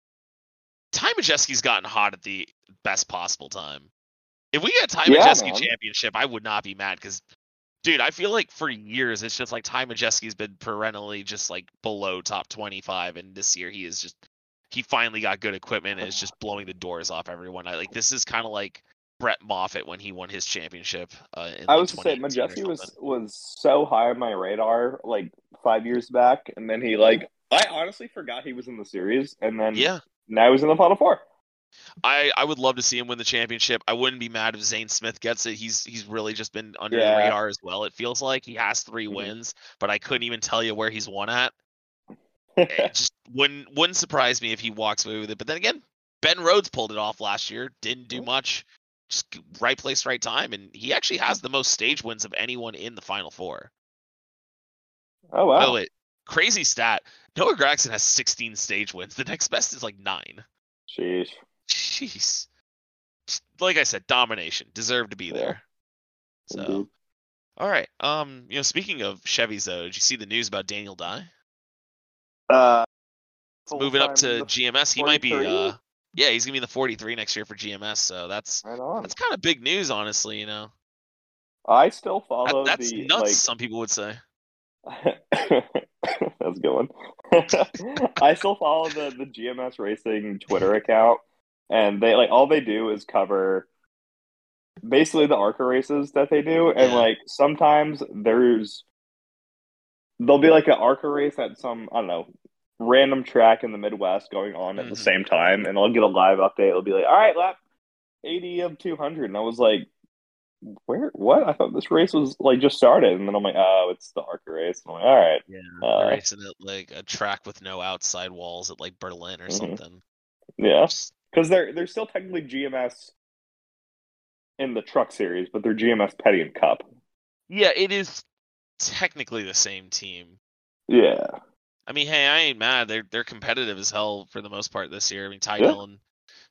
[SPEAKER 2] Ty Majeski's gotten hot at the best possible time. If we get Ty
[SPEAKER 1] Yeah,
[SPEAKER 2] Majeski championship, I would not be mad because, dude, I feel like for years it's just like Ty Majeski's been perennially just like below top 25, and this year he is just he finally got good equipment and is just blowing the doors off everyone. I like this is kind of like Brett Moffitt when he won his championship. Uh, in
[SPEAKER 1] I
[SPEAKER 2] like
[SPEAKER 1] was to say
[SPEAKER 2] 2018
[SPEAKER 1] Majeski was was so high on my radar like five years back, and then he like I honestly forgot he was in the series, and then
[SPEAKER 2] yeah.
[SPEAKER 1] now he's in the final four.
[SPEAKER 2] I, I would love to see him win the championship. I wouldn't be mad if Zane Smith gets it. He's he's really just been under
[SPEAKER 1] Yeah.
[SPEAKER 2] the radar as well. It feels like he has 3
[SPEAKER 1] Mhm.
[SPEAKER 2] wins, but I couldn't even tell you where he's won at. It just wouldn't wouldn't surprise me if he walks away with it. But then again, Ben Rhodes pulled it off last year. Didn't do much. Just right place, right time, and he actually has the most stage wins of anyone in the final four.
[SPEAKER 1] oh wow,
[SPEAKER 2] crazy stat. Noah Gragson has 16 stage wins. The next best is like nine.
[SPEAKER 1] sheesh.
[SPEAKER 2] Jeez. Like I said, domination. Deserve to be
[SPEAKER 1] Yeah.
[SPEAKER 2] there. So,
[SPEAKER 1] Indeed.
[SPEAKER 2] all right. Um, you know, speaking of Chevys, though, did you see the news about Daniel Dye
[SPEAKER 1] Uh,
[SPEAKER 2] moving up to GMS? He might be. Uh, yeah, he's gonna be in the 43 next year for GMS. So that's that's kind of big news, honestly. You know,
[SPEAKER 1] I still
[SPEAKER 2] That-
[SPEAKER 1] follow
[SPEAKER 2] that's
[SPEAKER 1] the
[SPEAKER 2] nuts.
[SPEAKER 1] like
[SPEAKER 2] Some people would say. (laughs)
[SPEAKER 1] That's a good one. (laughs) I still follow the, the GMS Racing Twitter account, and they like all they do is cover basically the ARCA races that they do, and
[SPEAKER 2] Yeah.
[SPEAKER 1] like sometimes there's there'll be like an ARCA race at some I don't know random track in the Midwest going on at the
[SPEAKER 2] Mhm.
[SPEAKER 1] same time, and I'll get a live update. It'll be like, all right, lap eighty of two hundred, and I was like. Where? What? I thought this race was like just started, and then I'm like, oh, it's the ARCA race. I'm like, all right,
[SPEAKER 2] Yeah,
[SPEAKER 1] Uh,
[SPEAKER 2] racing at like a track with no outside walls at like Berlin or
[SPEAKER 1] Mhm.
[SPEAKER 2] something.
[SPEAKER 1] yeah.
[SPEAKER 2] Just-
[SPEAKER 1] because they're they're still technically GMS in the truck series, but they're GMS Petty and Cup.
[SPEAKER 2] yeah, it is technically the same team.
[SPEAKER 1] Yeah,
[SPEAKER 2] I mean, hey, I ain't mad. They're they're competitive as hell for the most part this year. I mean, Ty
[SPEAKER 1] Yeah.
[SPEAKER 2] Dillon,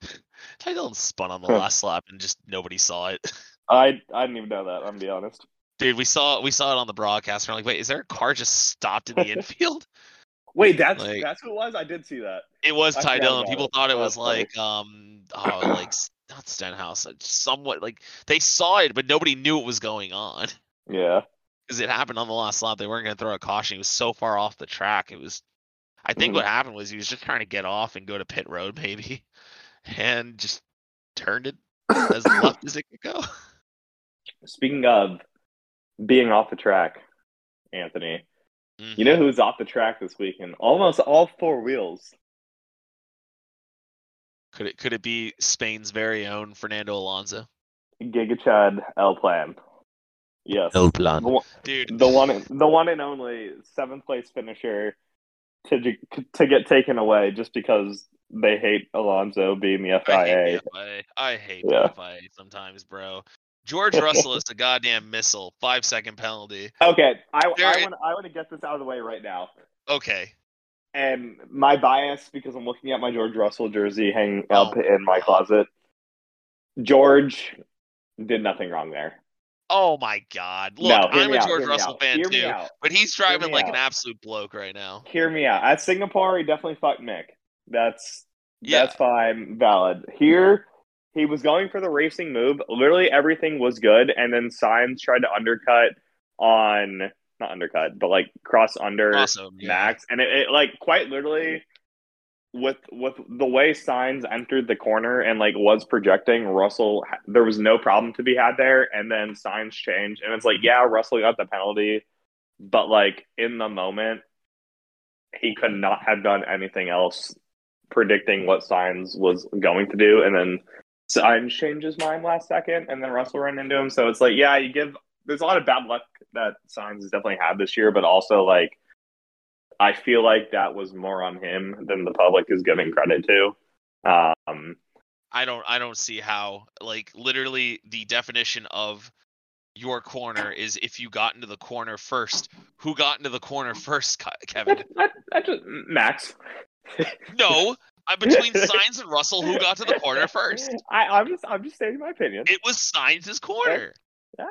[SPEAKER 2] (laughs) Ty Dillon spun on the last lap and just nobody saw it. (laughs)
[SPEAKER 1] I I didn't even know that. I'm gonna be honest.
[SPEAKER 2] Dude, we saw we saw it on the broadcast. And we're like, wait, is there a car just stopped in the (laughs) infield?
[SPEAKER 1] Wait, that's
[SPEAKER 2] Like-
[SPEAKER 1] that's who it was. I did see that.
[SPEAKER 2] It was
[SPEAKER 1] I
[SPEAKER 2] Ty Dillon. People
[SPEAKER 1] it.
[SPEAKER 2] thought it
[SPEAKER 1] Oh,
[SPEAKER 2] was
[SPEAKER 1] funny.
[SPEAKER 2] like um oh like not Stenhouse, somewhat like they saw it, but nobody knew what was going on
[SPEAKER 1] Yeah,
[SPEAKER 2] because it happened on the last lap. They weren't going to throw a caution. He was so far off the track. It was. I think what happened was he was just trying to get off and go to pit road (laughs) maybe, and just turned it as left (coughs) as it could go.
[SPEAKER 1] Speaking of being off the track, Anthony,
[SPEAKER 2] Mhm.
[SPEAKER 1] you know who's off the track this weekend? Almost all four wheels.
[SPEAKER 2] Could it could it be Spain's very own Fernando Alonso?
[SPEAKER 1] Giga Chad El Plan. Yes,
[SPEAKER 2] plan,
[SPEAKER 1] the, one-
[SPEAKER 2] dude.
[SPEAKER 1] the one, the one and only seventh place finisher to to get taken away just because they hate Alonso being the
[SPEAKER 2] I hate
[SPEAKER 1] FIA.
[SPEAKER 2] the FIA. I hate
[SPEAKER 1] Yeah.
[SPEAKER 2] the FIA sometimes, bro. George (laughs) Russell is a goddamn missile. Five second penalty.
[SPEAKER 1] Okay, I
[SPEAKER 2] There
[SPEAKER 1] I
[SPEAKER 2] it-
[SPEAKER 1] want I want to get this out of the way right now.
[SPEAKER 2] Okay.
[SPEAKER 1] And my bias, because I'm looking at my George Russell jersey hanging
[SPEAKER 2] Oh.
[SPEAKER 1] up in my closet. George did nothing wrong there.
[SPEAKER 2] Oh my God! Look,
[SPEAKER 1] no,
[SPEAKER 2] I'm a
[SPEAKER 1] out,
[SPEAKER 2] George Russell
[SPEAKER 1] out,
[SPEAKER 2] fan
[SPEAKER 1] hear
[SPEAKER 2] too, but he's driving like an absolute bloke right now.
[SPEAKER 1] Hear me out. At Singapore, he definitely fucked Mick. That's
[SPEAKER 2] Yeah.
[SPEAKER 1] that's fine, valid. Here, he was going for the racing move. Literally everything was good, and then Sainz tried to undercut on not undercut, but like cross under
[SPEAKER 2] Awesome. Yeah.
[SPEAKER 1] Max, and it, it like quite literally with with the way Sainz entered the corner and like was projecting Russell, there was no problem to be had there, and then Sainz changed, and it's like yeah, Russell got the penalty, but like in the moment, he could not have done anything else predicting what Sainz was going to do, and then Sainz changed his mind last second, and then Russell ran into him. So it's like, yeah, you give. There's a lot of bad luck that Sainz has definitely had this year, but also like I feel like that was more on him than the public is giving credit to. Um,
[SPEAKER 2] I don't I don't see how like literally the definition of your corner is if you got into the corner first. Who got into the corner first, Kevin?
[SPEAKER 1] I, I just Max.
[SPEAKER 2] No, I, between Sainz and Russell, who got to the corner first? (laughs)
[SPEAKER 1] I, I'm just I'm just stating my opinion.
[SPEAKER 2] It was Sainz' corner.
[SPEAKER 1] Ah,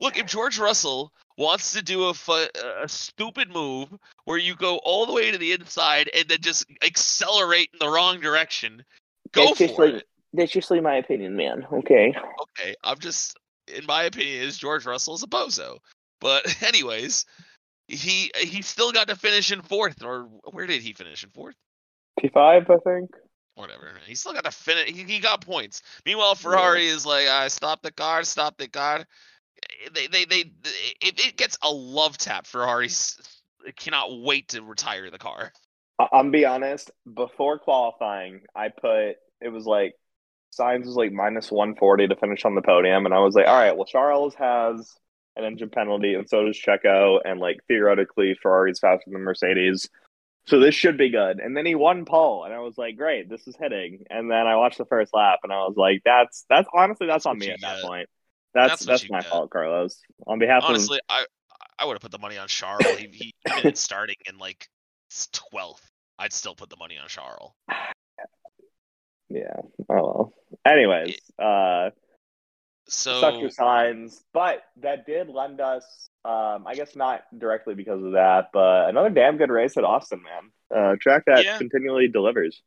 [SPEAKER 2] Look, if George Russell wants to do a, a stupid move where you go all the way to the inside and then just accelerate in the wrong direction, go
[SPEAKER 1] just
[SPEAKER 2] for
[SPEAKER 1] like-
[SPEAKER 2] it.
[SPEAKER 1] That's just like my opinion, man. Okay.
[SPEAKER 2] Okay, I'm just, in my opinion, is George Russell is a bozo. But (laughs) anyways, he he still got to finish in fourth, or where did he finish in fourth?
[SPEAKER 1] P five, I think.
[SPEAKER 2] Whatever. He still got to finish. He, he got points. Meanwhile, Ferrari is like, I stop the car, stop the car. They they they it, it gets a love tap. Ferrari cannot wait to retire the car.
[SPEAKER 1] I'm be honest. Before qualifying, I put it was like Sainz was like minus 140 to finish on the podium, and I was like, all right, well Charles has an engine penalty, and so does Checo, and like theoretically Ferrari's faster than Mercedes, so this should be good. And then he won pole, and I was like, great, this is hitting. And then I watched the first lap, and I was like, that's that's honestly that's on me at that
[SPEAKER 2] uh,
[SPEAKER 1] point. That's
[SPEAKER 2] That's
[SPEAKER 1] that's, my
[SPEAKER 2] get.
[SPEAKER 1] fault, Carlos. On behalf of
[SPEAKER 2] Honestly, I I would have put the money on Charles. He, he even in (laughs) starting in like twelfth, I'd still put the money on Charles. (sighs)
[SPEAKER 1] yeah, oh well. Anyways, uh.
[SPEAKER 2] So
[SPEAKER 1] such for Sainz, but that did lend us, um, I guess not directly because of that, but another damn good race at Austin, man. Uh, track that
[SPEAKER 2] Yeah.
[SPEAKER 1] continually delivers.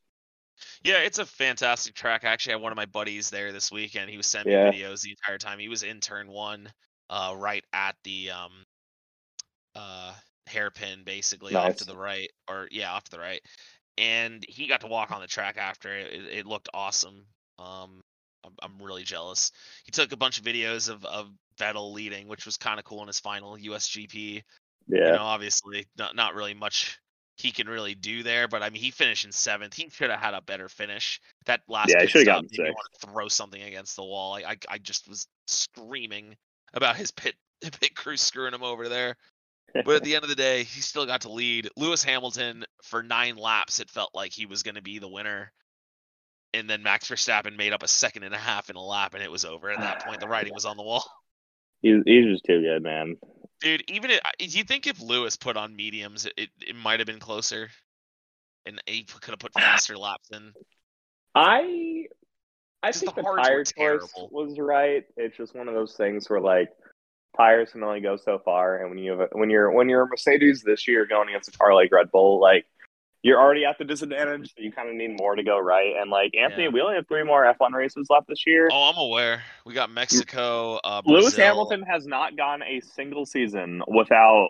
[SPEAKER 2] Yeah, it's a fantastic track. I actually had one of my buddies there this weekend. He was sending
[SPEAKER 1] Yeah.
[SPEAKER 2] me videos the entire time. He was in turn one, uh, right at the um, uh, hairpin, basically off to the right, or yeah, off to the right. And he got to walk on the track after. It, it, it looked awesome. Um, I'm, I'm really jealous. He took a bunch of videos of of Vettel leading, which was kind of cool in his final USGP
[SPEAKER 1] Yeah,
[SPEAKER 2] you know, obviously not not really much he can really do there, but I mean he finished in seventh. He should have had a better finish. That last
[SPEAKER 1] Yeah, should have gotten
[SPEAKER 2] want to throw something against the wall. I, I I just was screaming about his pit (laughs) pit crew screwing him over there. But at the end of the day, he still got to lead. Lewis Hamilton for nine laps, it felt like he was going to be the winner. And then Max Verstappen made up a second and a half in a lap, and it was over. At that point, the writing was on the wall.
[SPEAKER 1] he's, he's just too good, man.
[SPEAKER 2] Dude, even if, do you think if Lewis put on mediums, it, it might have been closer, and he could have put (sighs) faster laps in?
[SPEAKER 1] I I
[SPEAKER 2] Just
[SPEAKER 1] think
[SPEAKER 2] the
[SPEAKER 1] the, tire choice was right. It's just one of those things where like tires can only go so far, and when you have a, when you're when you're a Mercedes this year going against a car like Red Bull, like you're already at the disadvantage. So you kind of need more to go right. And like Anthony,
[SPEAKER 2] Yeah.
[SPEAKER 1] we only have three more F1 races left this year.
[SPEAKER 2] Oh, I'm aware. We got Mexico, uh,
[SPEAKER 1] Lewis Hamilton has not gone a single season without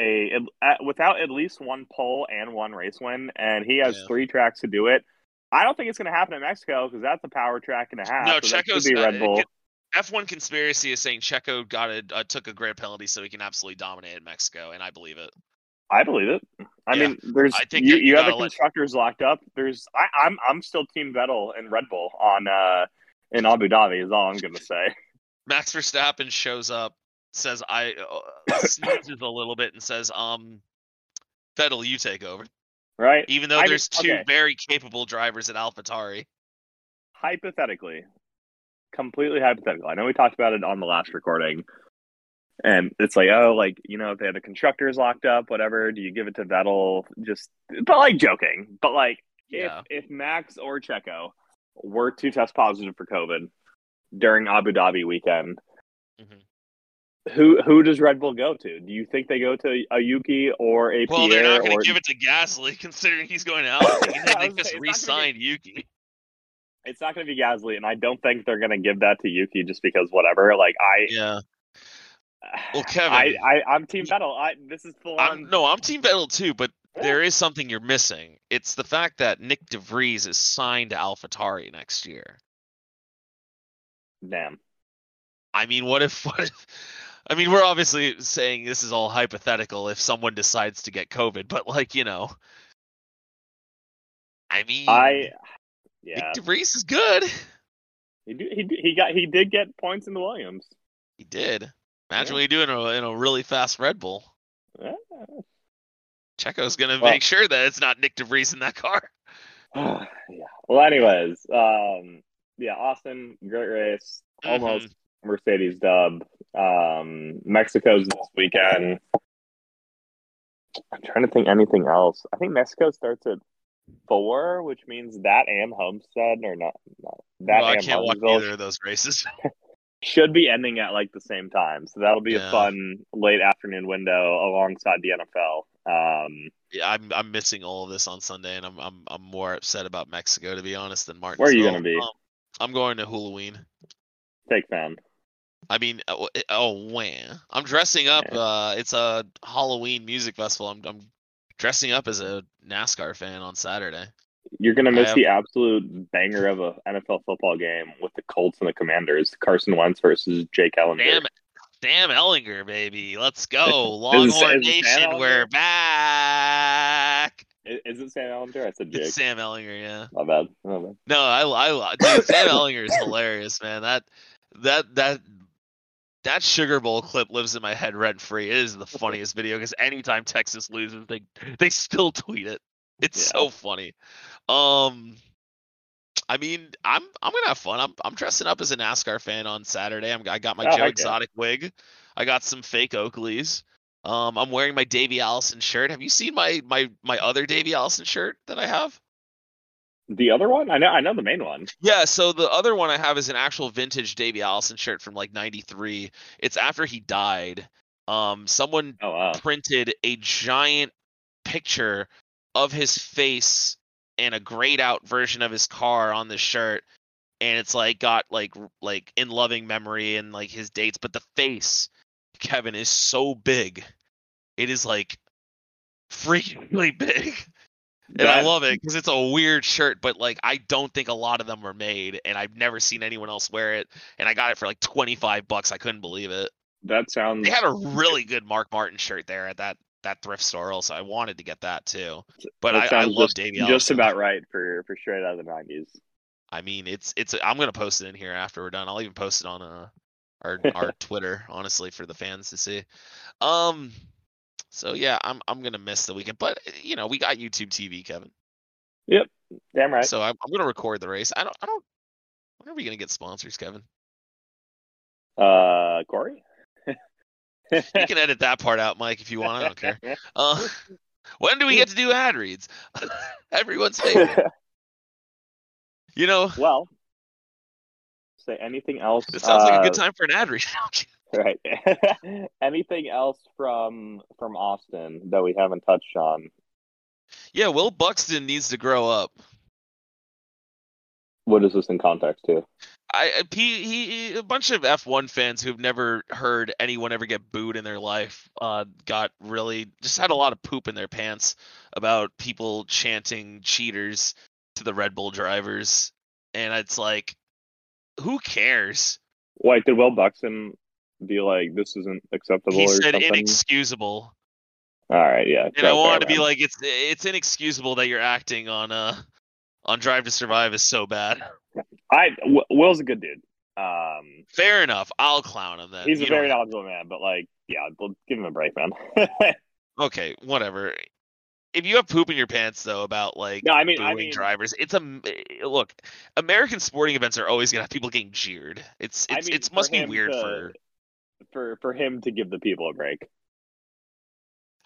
[SPEAKER 1] a without at least one pole and one race win, and he has
[SPEAKER 2] Yeah.
[SPEAKER 1] three tracks to do it. I don't think it's going to happen in Mexico because that's a power track and a half.
[SPEAKER 2] No,
[SPEAKER 1] so that
[SPEAKER 2] Checo's
[SPEAKER 1] should be Red
[SPEAKER 2] uh,
[SPEAKER 1] Bull.
[SPEAKER 2] F1 conspiracy is saying Checo got a uh, took a grid penalty so he can absolutely dominate in Mexico, and I believe it.
[SPEAKER 1] I believe it. I
[SPEAKER 2] Yeah.
[SPEAKER 1] mean, there's
[SPEAKER 2] I think
[SPEAKER 1] you,
[SPEAKER 2] you
[SPEAKER 1] you have the
[SPEAKER 2] gotta let-
[SPEAKER 1] constructors locked up. There's I, I'm I'm still Team Vettel and Red Bull on uh in Abu Dhabi is all I'm going to say. (laughs)
[SPEAKER 2] Max Verstappen shows up, says I uh, sneezes a little bit, and says, "Um, Vettel, you take over."
[SPEAKER 1] Right?
[SPEAKER 2] Even though
[SPEAKER 1] I mean,
[SPEAKER 2] there's two
[SPEAKER 1] okay.
[SPEAKER 2] very capable drivers at AlphaTauri.
[SPEAKER 1] hypothetically, completely hypothetical. I know we talked about it on the last recording, and it's like, oh, like you know, if they had the constructors locked up, whatever, do you give it to Vettel? Just, but like joking, but like
[SPEAKER 2] Yeah.
[SPEAKER 1] if if Max or Checo were to test positive for COVID during Abu Dhabi weekend.
[SPEAKER 2] mm-hmm.
[SPEAKER 1] Who who does Red Bull go to? Do you think they go to a Yuki or a
[SPEAKER 2] Well,
[SPEAKER 1] Pierre?
[SPEAKER 2] they're not going
[SPEAKER 1] or...
[SPEAKER 2] to give it to Gasly, (laughs) considering he's going out. Alpha.
[SPEAKER 1] I
[SPEAKER 2] and then (laughs)
[SPEAKER 1] was
[SPEAKER 2] they just
[SPEAKER 1] say, it's not gonna
[SPEAKER 2] re-signed Yuki.
[SPEAKER 1] It's not going to be Gasly, and I don't think they're going to give that to Yuki just because whatever. Like I,
[SPEAKER 2] Yeah. Well, (sighs) Kevin,
[SPEAKER 1] I, I I'm Team Vettel. I this is full
[SPEAKER 2] I'm
[SPEAKER 1] on.
[SPEAKER 2] no, I'm Team Vettel too, but there is something you're missing. It's the fact that Nyck de Vries is signed to AlphaTauri next year.
[SPEAKER 1] Damn.
[SPEAKER 2] I mean, what if (laughs) what if I mean, we're obviously saying this is all hypothetical if someone decides to get COVID, but like, you know, I mean,
[SPEAKER 1] I yeah.
[SPEAKER 2] Nyck de Vries is good.
[SPEAKER 1] He do, he he got he did get points in the Williams.
[SPEAKER 2] He did. Imagine
[SPEAKER 1] Yeah.
[SPEAKER 2] what you do in a in a really fast Red Bull.
[SPEAKER 1] Yeah.
[SPEAKER 2] Checo's gonna
[SPEAKER 1] Well-
[SPEAKER 2] make sure that it's not Nyck de Vries in that car. (sighs)
[SPEAKER 1] yeah. Well, anyways, um, yeah, Austin, great race, almost
[SPEAKER 2] Mm-hmm.
[SPEAKER 1] Mercedes dub. Um, Mexico's this weekend. I'm trying to think anything else. I think Mexico starts at four, which means that and Homestead or not. not that
[SPEAKER 2] Well, I can't watch either of those races. (laughs)
[SPEAKER 1] should be ending at like the same time. So that'll be
[SPEAKER 2] Yeah.
[SPEAKER 1] a fun late afternoon window alongside the NFL. Um,
[SPEAKER 2] yeah, I'm I'm missing all of this on Sunday, and I'm I'm I'm more upset about Mexico to be honest than Martin.
[SPEAKER 1] Where are you gonna be?
[SPEAKER 2] Um, I'm going to Halloween.
[SPEAKER 1] take fan.
[SPEAKER 2] I mean, oh, oh man, I'm dressing up.
[SPEAKER 1] Yeah.
[SPEAKER 2] Uh, it's a Halloween music festival. I'm I'm dressing up as a NASCAR fan on Saturday.
[SPEAKER 1] You're gonna miss the absolute banger of a NFL football game with the Colts and the Commanders. Carson Wentz versus Jake Ehlinger.
[SPEAKER 2] Damn, damn Ehlinger, baby, let's go,
[SPEAKER 1] it-
[SPEAKER 2] Longhorn
[SPEAKER 1] it Sam
[SPEAKER 2] Nation, we're back.
[SPEAKER 1] Is it Sam Ehlinger? I said Jake.
[SPEAKER 2] It's Sam Ehlinger, yeah.
[SPEAKER 1] My bad. My bad.
[SPEAKER 2] No, I, I, dude, Sam Ehlinger is hilarious, man. That, that, that, that Sugar Bowl clip lives in my head rent free. It is the funniest video because anytime Texas loses, they, they still tweet it. It's
[SPEAKER 1] Yeah.
[SPEAKER 2] so funny. Um, I mean, I'm, I'm gonna have fun. I'm, I'm dressing up as a NASCAR fan on Saturday. I'm, I got my
[SPEAKER 1] Oh,
[SPEAKER 2] Joe. Exotic wig. I got some fake Oakleys. Um, I'm wearing my Davey Allison shirt. Have you seen my, my, my other Davey Allison shirt that I have?
[SPEAKER 1] The other one? I know. I know the main one.
[SPEAKER 2] Yeah, so the other one I have is an actual vintage Davey Allison shirt from like '93. It's after he died. Um, someone
[SPEAKER 1] Oh wow.
[SPEAKER 2] printed a giant picture of his face and a grayed out version of his car on the shirt, and it's like got like like in loving memory and like his dates, but the face, Kevin, is so big. It is like freakingly (laughs) big. And I love it because it's a weird shirt, but like I don't think a lot of them were made, and I've never seen anyone else wear it. And I got it for like twenty five bucks. I couldn't believe it.
[SPEAKER 1] That sounds.
[SPEAKER 2] They had a really good Mark Martin shirt there at that that thrift store, also. I wanted to get that too. But
[SPEAKER 1] that
[SPEAKER 2] I, I love
[SPEAKER 1] just,
[SPEAKER 2] Davey
[SPEAKER 1] just
[SPEAKER 2] Allison.
[SPEAKER 1] about right for for straight out of the nineties.
[SPEAKER 2] I mean, it's it's. I'm gonna post it in here after we're done. I'll even post it on uh our (laughs) our Twitter, honestly, for the fans to see. Um. So yeah, I'm I'm gonna miss the weekend, but you know we got YouTube TV, Kevin.
[SPEAKER 1] Yep, damn right.
[SPEAKER 2] So I'm, I'm gonna record the race. I don't I don't. When are we gonna get sponsors, Kevin?
[SPEAKER 1] uh, Corey. (laughs)
[SPEAKER 2] You can edit that part out, Mike, if you want. I don't care. Uh, (laughs) when do we get to do ad reads? (laughs) Everyone's favorite. You know,
[SPEAKER 1] well, say anything else?
[SPEAKER 2] it sounds like a good
[SPEAKER 1] uh,
[SPEAKER 2] time for an ad read.
[SPEAKER 1] Right. anything else from from Austin that we haven't touched on?
[SPEAKER 2] yeah, Will Buxton needs to grow up.
[SPEAKER 1] What is this in context to?
[SPEAKER 2] I he, he a bunch of F1 fans who've never heard anyone ever get booed in their life uh got really just had a lot of poop in their pants about people chanting cheaters to the Red Bull drivers and it's like who cares?
[SPEAKER 1] Like, did Will Buxton be like, "This isn't acceptable"?
[SPEAKER 2] He
[SPEAKER 1] or
[SPEAKER 2] said
[SPEAKER 1] something?
[SPEAKER 2] inexcusable.
[SPEAKER 1] All right, yeah.
[SPEAKER 2] And I wanted to be like it's it's inexcusable that you're acting on uh on Drive to Survive is so bad.
[SPEAKER 1] I w- Will's a good dude. Um,
[SPEAKER 2] Fair enough. I'll clown him then.
[SPEAKER 1] he's a
[SPEAKER 2] You
[SPEAKER 1] very knowledgeable man, but like, yeah, well, give him a break, man. (laughs)
[SPEAKER 2] okay, whatever. If you have poop in your pants though about like
[SPEAKER 1] no, I mean, I mean,
[SPEAKER 2] drivers. It's a look. American sporting events are always gonna have people getting jeered. It's
[SPEAKER 1] I
[SPEAKER 2] it's
[SPEAKER 1] mean,
[SPEAKER 2] it must be weird
[SPEAKER 1] to-
[SPEAKER 2] for.
[SPEAKER 1] for for him to give the people a break.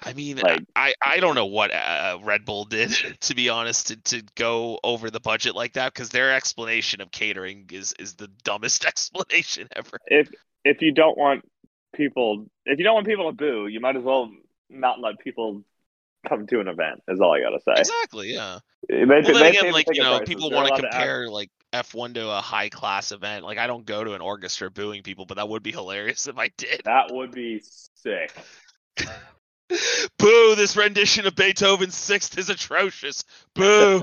[SPEAKER 2] I mean,
[SPEAKER 1] like-
[SPEAKER 2] I I don't know what uh, Red Bull did (laughs) to be honest to, to go over the budget like that because their explanation of catering is is the dumbest (laughs) explanation ever.
[SPEAKER 1] If if you don't want people, if you don't want people to boo, you might as well not let people come to an event. Is all I gotta say.
[SPEAKER 2] Exactly. Yeah.
[SPEAKER 1] They,
[SPEAKER 2] Well,
[SPEAKER 1] they
[SPEAKER 2] then
[SPEAKER 1] pay
[SPEAKER 2] again, like you know,
[SPEAKER 1] prices.
[SPEAKER 2] people want to compare like F1 to a high class event. Like I don't go to an orchestra booing people, but that would be hilarious if I did.
[SPEAKER 1] That would be sick. (laughs)
[SPEAKER 2] Boo! This rendition of Beethoven's Sixth is atrocious. Boo!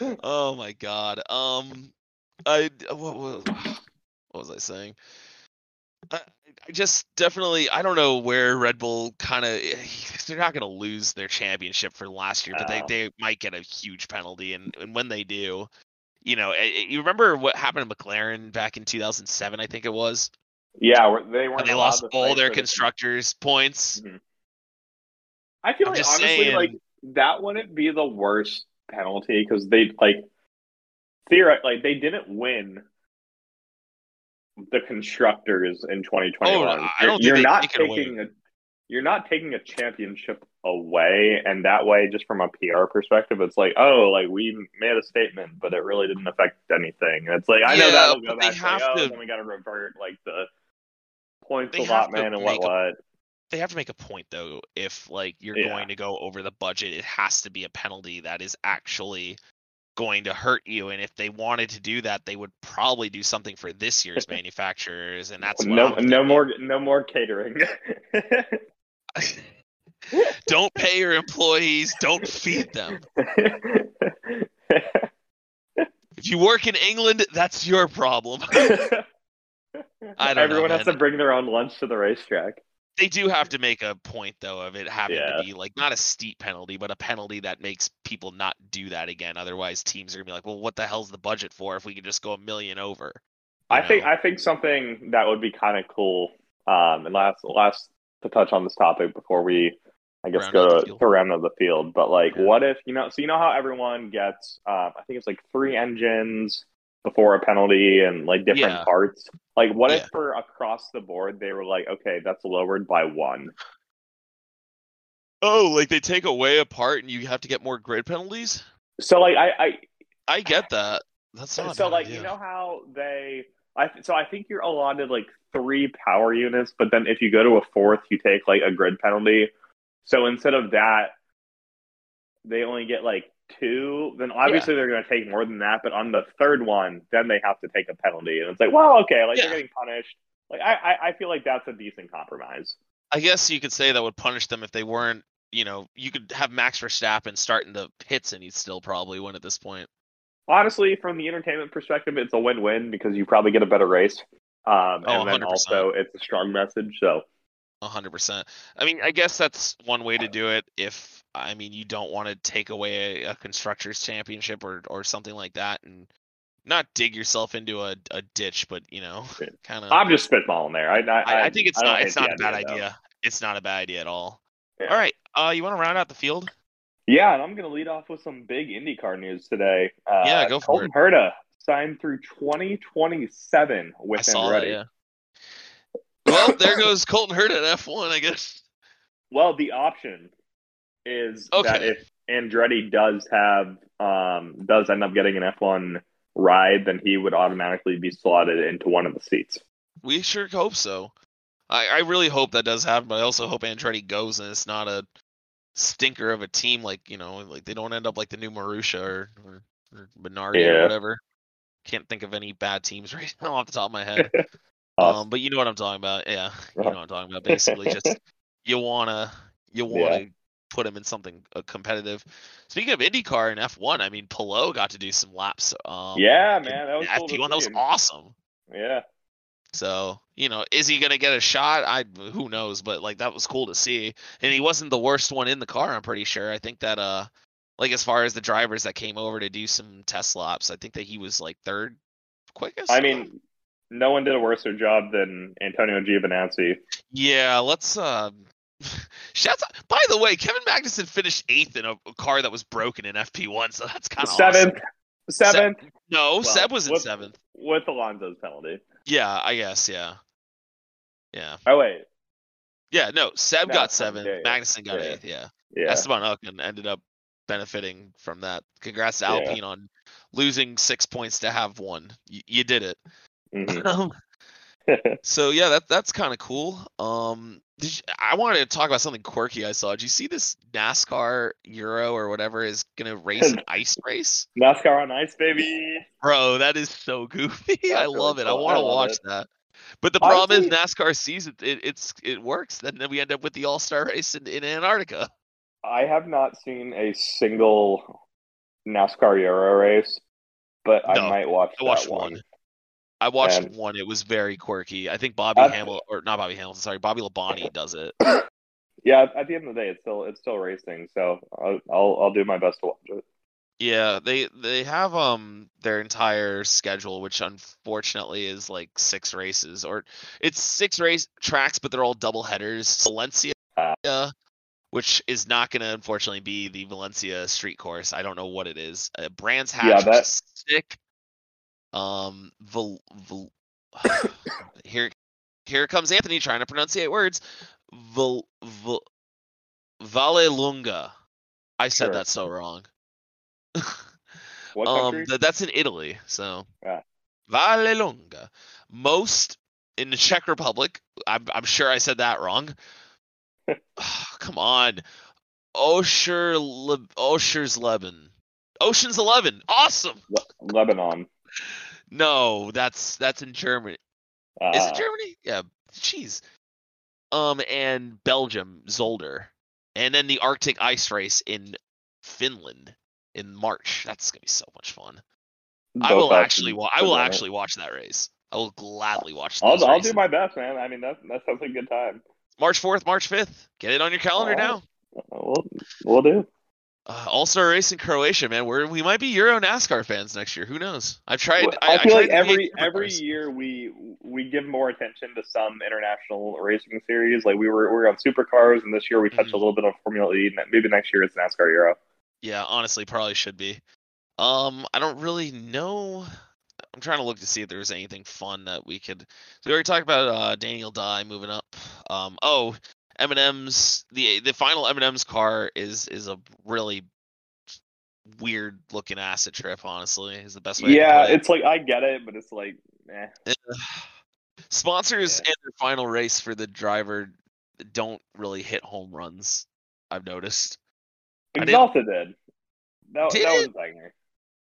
[SPEAKER 2] (laughs) oh my god. Um, I what was what was I saying? I, I just definitely I don't know where Red Bull kind of they're not going to lose their championship for last year, but they they might get a huge penalty, and and when they do. You know, eh, eh, you remember what happened to McLaren back in 2007, I think it was.
[SPEAKER 1] Yeah, they weren't.
[SPEAKER 2] And they lost all their constructors' points.
[SPEAKER 1] Mhm. I feel
[SPEAKER 2] I'm
[SPEAKER 1] like honestly,
[SPEAKER 2] saying-
[SPEAKER 1] like that wouldn't be the worst penalty because they like theoretically like, they didn't win the constructors in 2021.
[SPEAKER 2] Oh,
[SPEAKER 1] you're you're
[SPEAKER 2] they
[SPEAKER 1] not taking a you're not taking a championship away, and that way, just from a PR perspective, it's like, oh, like we made a statement, but it really didn't affect anything. And it's like I know that'll go
[SPEAKER 2] they
[SPEAKER 1] back like,
[SPEAKER 2] have
[SPEAKER 1] oh,
[SPEAKER 2] to-
[SPEAKER 1] then we got to revert like the points
[SPEAKER 2] They have
[SPEAKER 1] allotment
[SPEAKER 2] to
[SPEAKER 1] and what
[SPEAKER 2] a-
[SPEAKER 1] what.
[SPEAKER 2] they have to make a point though if like you're
[SPEAKER 1] Yeah.
[SPEAKER 2] going to go over the budget it has to be a penalty that is actually going to hurt you and if they wanted to do that they would probably do something for this year's (laughs) manufacturers and that's
[SPEAKER 1] no, no more, no more catering. (laughs)
[SPEAKER 2] don't pay your employees don't feed them (laughs) if you work in england that's your problem (laughs) I don't know,
[SPEAKER 1] Everyone has to bring their own lunch to the racetrack.
[SPEAKER 2] they do have to make a point though of it having
[SPEAKER 1] Yeah.
[SPEAKER 2] to be like not a steep penalty but a penalty that makes people not do that again otherwise teams are gonna be like well what the hell's the budget for if we can just go a million over
[SPEAKER 1] I think? I think something that would be kind of cool. Um, and last last to touch on this topic before we, I guess,
[SPEAKER 2] Round
[SPEAKER 1] go to, to round of the field. But like,
[SPEAKER 2] Yeah.
[SPEAKER 1] what if you know? So you know how everyone gets, um, I think it's like three engines before a penalty and like different
[SPEAKER 2] Yeah.
[SPEAKER 1] parts. Like, what
[SPEAKER 2] Yeah.
[SPEAKER 1] if for across the board they were like, okay, that's lowered by one.
[SPEAKER 2] oh like they take away a part and you have to get more grid penalties
[SPEAKER 1] So like, I, I
[SPEAKER 2] i get that that's not
[SPEAKER 1] so like
[SPEAKER 2] idea.
[SPEAKER 1] you know how they I so I think you're allotted like three power units, but then if you go to a fourth, you take like a grid penalty. So instead of that, they only get like two. Then obviously they're going to take more than that. But on the third one, then they have to take a penalty, and it's like, well, okay, like
[SPEAKER 2] Yeah.
[SPEAKER 1] they're getting punished. Like I, I, I feel like that's a decent compromise.
[SPEAKER 2] i guess you could say that would punish them if they weren't you know you could have max verstappen starting the pits and he'd still probably win at this point
[SPEAKER 1] Honestly, from the entertainment perspective, it's a win-win because you probably get a better race. Um,
[SPEAKER 2] Oh,
[SPEAKER 1] and then
[SPEAKER 2] 100%.
[SPEAKER 1] also it's a strong message. So
[SPEAKER 2] hundred percent. I mean, I guess that's one way to do it. If I mean, you don't want to take away a, a constructors championship or or something like that, and not dig yourself into a, a ditch, but you know, (laughs) kind of.
[SPEAKER 1] I'm just spitballing there. I, I,
[SPEAKER 2] I, think it's
[SPEAKER 1] I don't
[SPEAKER 2] It's not a bad
[SPEAKER 1] though.
[SPEAKER 2] idea. It's not a bad idea at all.
[SPEAKER 1] Yeah.
[SPEAKER 2] All right. Uh, you want to round out the field?
[SPEAKER 1] Yeah, and I'm going to lead off with some big IndyCar news today. Uh,
[SPEAKER 2] Yeah, go for
[SPEAKER 1] Colton Herta signed through 2027
[SPEAKER 2] I
[SPEAKER 1] with
[SPEAKER 2] saw that. Yeah. Well, (laughs) there goes Colton Herta F1, I guess.
[SPEAKER 1] Well, the option is that if Andretti does have um, does end up getting an F1 ride, then he would automatically be slotted into one of the seats.
[SPEAKER 2] We sure hope so. I, I really hope that does happen, but I also hope Andretti goes and it's not a stinker of a team like you know, like they don't end up like the new Marussia or or, or Minardi or whatever. Can't think of any bad teams (laughs) right now off the top of my head. (laughs)
[SPEAKER 1] Us.
[SPEAKER 2] um, but you know what I'm talking about. Yeah, you know what I'm talking about. Basically, just (laughs) you wanna you wanna put him in something uh, competitive. Speaking of IndyCar and F1, I mean, Palou got to do some laps. Um,
[SPEAKER 1] yeah, man, that was cool
[SPEAKER 2] FP1. That was awesome.
[SPEAKER 1] Yeah,
[SPEAKER 2] So, you know, is he gonna get a shot? I who knows, but like that was cool to see. And he wasn't the worst one in the car, I'm pretty sure. I think that uh like as far as the drivers that came over to do some test laps, I think that he was like third quickest.
[SPEAKER 1] I mean, no one did a worse job than Antonio Giovinazzi.
[SPEAKER 2] Yeah, let's uh (laughs) Shouts out. By the way, Kevin Magnussen finished eighth in a a car that was broken in FP1, so that's kind of
[SPEAKER 1] Seventh, seventh
[SPEAKER 2] No,
[SPEAKER 1] Well,
[SPEAKER 2] Seb was in
[SPEAKER 1] with-
[SPEAKER 2] seventh.
[SPEAKER 1] with Alonso's penalty.
[SPEAKER 2] Yeah, I guess. Yeah, yeah,
[SPEAKER 1] Oh wait,
[SPEAKER 2] yeah. No, Seb
[SPEAKER 1] No,
[SPEAKER 2] got
[SPEAKER 1] seven,
[SPEAKER 2] seventh.
[SPEAKER 1] yeah, yeah.
[SPEAKER 2] Magnussen got
[SPEAKER 1] Yeah.
[SPEAKER 2] eighth. Yeah.
[SPEAKER 1] yeah,
[SPEAKER 2] Esteban Ocon ended up benefiting from that. Congrats to
[SPEAKER 1] Yeah.
[SPEAKER 2] Alpine on losing six points to have one. Y- you did it.
[SPEAKER 1] Mhm. (laughs)
[SPEAKER 2] Um, (laughs) so yeah, that that's kind of cool. Um, did you, I wanted to talk about something quirky I saw. Did you see this NASCAR Euro or whatever is gonna race an (laughs) ice race?
[SPEAKER 1] NASCAR on ice, baby.
[SPEAKER 2] Bro, that is so goofy.
[SPEAKER 1] That's
[SPEAKER 2] I
[SPEAKER 1] really
[SPEAKER 2] love it. I want to watch
[SPEAKER 1] it.
[SPEAKER 2] that. But the problem is NASCAR sees it, it it's it works. Then we end up with the All Star race in, in Antarctica.
[SPEAKER 1] I have not seen a single NASCAR Euro race, but
[SPEAKER 2] No,
[SPEAKER 1] I might watch
[SPEAKER 2] I
[SPEAKER 1] that
[SPEAKER 2] watched
[SPEAKER 1] one.
[SPEAKER 2] one. I watched
[SPEAKER 1] And-
[SPEAKER 2] one. It was very quirky. I think Bobby Hamilton or not Bobby Hamilton. Sorry, Bobby Labonte does it. (coughs)
[SPEAKER 1] Yeah, at the end of the day, it's still it's still racing, so I'll I'll, I'll do my best to watch it.
[SPEAKER 2] Yeah, they they have um their entire schedule, which unfortunately is like six races, or it's six race tracks, but they're all double headers. Valencia,
[SPEAKER 1] Ah.
[SPEAKER 2] which is not going to unfortunately be the Valencia street course. I don't know what it is. Uh, Brands Hatch,
[SPEAKER 1] Yeah, that-
[SPEAKER 2] sick. Um, Val, Val, (coughs) (sighs) here, here comes Anthony trying to pronunciate words. Val, Val, Vallelunga. I said
[SPEAKER 1] Sure.
[SPEAKER 2] that so wrong. (laughs)
[SPEAKER 1] What
[SPEAKER 2] um, th- that's in Italy. So
[SPEAKER 1] Yeah.
[SPEAKER 2] Vallelunga. Most in the Czech Republic. I'm, I'm sure I said that wrong. (laughs) Come on. Osher Le- Osher's Leben. Ocean's Eleven. Awesome.
[SPEAKER 1] Le- Lebanon.
[SPEAKER 2] No, that's that's in Germany.
[SPEAKER 1] Uh,
[SPEAKER 2] Is it Germany? Yeah. Jeez. Um, and Belgium, Zolder, and then the Arctic ice race in Finland in March. That's gonna be so much fun. I will actually wa- I will actually watch that race. I will gladly watch.
[SPEAKER 1] I'll I'll
[SPEAKER 2] races.
[SPEAKER 1] do my best, man. I mean that that sounds like a good time.
[SPEAKER 2] March fourth, March fifth. Get it on your calendar
[SPEAKER 1] right.
[SPEAKER 2] now.
[SPEAKER 1] We'll we'll do.
[SPEAKER 2] Uh, All Star Race in Croatia, man. We're we might be Euro NASCAR fans next year. Who knows? I've tried.
[SPEAKER 1] I,
[SPEAKER 2] I,
[SPEAKER 1] feel
[SPEAKER 2] tried
[SPEAKER 1] like every every
[SPEAKER 2] supercars.
[SPEAKER 1] year we we give more attention to some international racing series. Like we were we were on supercars, and this year we touched
[SPEAKER 2] Mhm.
[SPEAKER 1] a little bit on Formula E. Maybe next year it's NASCAR Euro.
[SPEAKER 2] Yeah, honestly, probably should be. Um, I don't really know. I'm trying to look to see if there's anything fun that we could. So we already talked about uh, Daniel Dye moving up. Um, oh, M&M's the the final M&M's car is is a really weird looking acid trip. Honestly, is the best way.
[SPEAKER 1] Yeah,
[SPEAKER 2] can it.
[SPEAKER 1] it's like I get it, but it's like, eh.
[SPEAKER 2] Sponsors
[SPEAKER 1] Yeah.
[SPEAKER 2] and their final race for the driver don't really hit home runs. I've noticed. I didn't-
[SPEAKER 1] did. That,
[SPEAKER 2] Did
[SPEAKER 1] that was banger.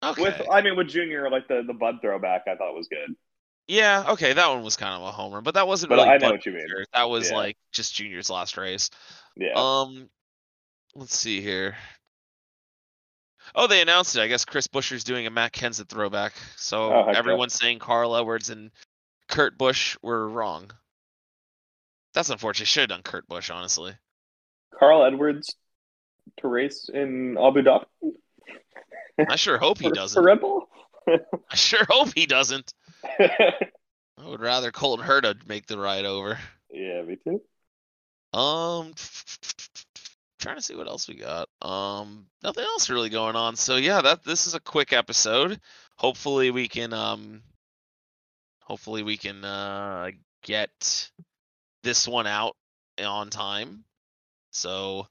[SPEAKER 2] Okay.
[SPEAKER 1] With I mean, with Junior, like the the Bud throwback, I thought was good.
[SPEAKER 2] Yeah, okay, that one was kind of a homer, but that wasn't
[SPEAKER 1] But
[SPEAKER 2] really.
[SPEAKER 1] I know what you mean.
[SPEAKER 2] That was
[SPEAKER 1] Yeah.
[SPEAKER 2] like just Junior's last race.
[SPEAKER 1] Yeah.
[SPEAKER 2] Um, let's see here. Oh, they announced it. I guess Chris Buescher's doing a Matt Kenseth throwback. So
[SPEAKER 1] Oh, heck yeah.
[SPEAKER 2] everyone's saying Carl Edwards and Kurt Busch were wrong. That's unfortunate. Should have done Kurt Busch, honestly.
[SPEAKER 1] Carl Edwards to race in Abu Dhabi.
[SPEAKER 2] I sure hope he doesn't.
[SPEAKER 1] for Red Bull. (laughs)
[SPEAKER 2] I sure hope he doesn't. (laughs) I would rather Colton Herta make the ride over.
[SPEAKER 1] yeah, me too.
[SPEAKER 2] Um, trying to see what else we got. Um, nothing else really going on. So yeah, that this is a quick episode. Hopefully we can um, hopefully we can uh get this one out on time. So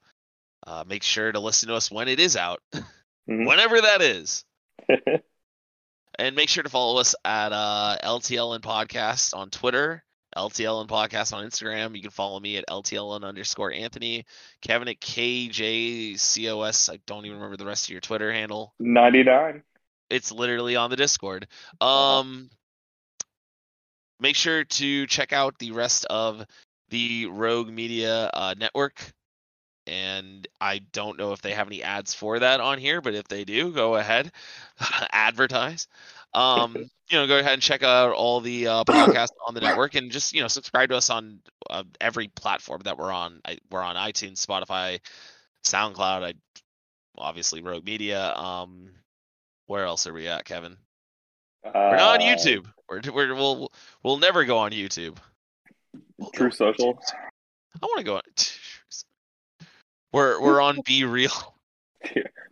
[SPEAKER 2] uh, make sure to listen to us when it is out, (laughs)
[SPEAKER 1] Mhm.
[SPEAKER 2] whenever that is. (laughs) And make sure to follow us at uh, LTLN Podcast on Twitter, LTLN Podcast on Instagram. You can follow me at LTLN underscore Anthony, Kevin at KJCOS. I don't even remember the rest of your Twitter handle.
[SPEAKER 1] 99.
[SPEAKER 2] It's literally on the Discord.
[SPEAKER 1] Uh-huh.
[SPEAKER 2] Um, make sure to check out the rest of the Rogue Media uh, network. And I don't know if they have any ads for that on here, but if they do, go ahead, (laughs) advertise. Um, (laughs) you know, go ahead and check out all the uh, podcasts on the network, and just you know, subscribe to us on uh, every platform that we're on. I, we're on iTunes, Spotify, SoundCloud. I obviously Rogue Media. Um, where else are we at, Kevin? We're not on
[SPEAKER 1] Uh,
[SPEAKER 2] YouTube. We're, we're we'll we'll never go on YouTube. We'll Truth
[SPEAKER 1] Social.
[SPEAKER 2] I want to go on. We're we're (laughs) on Be Real.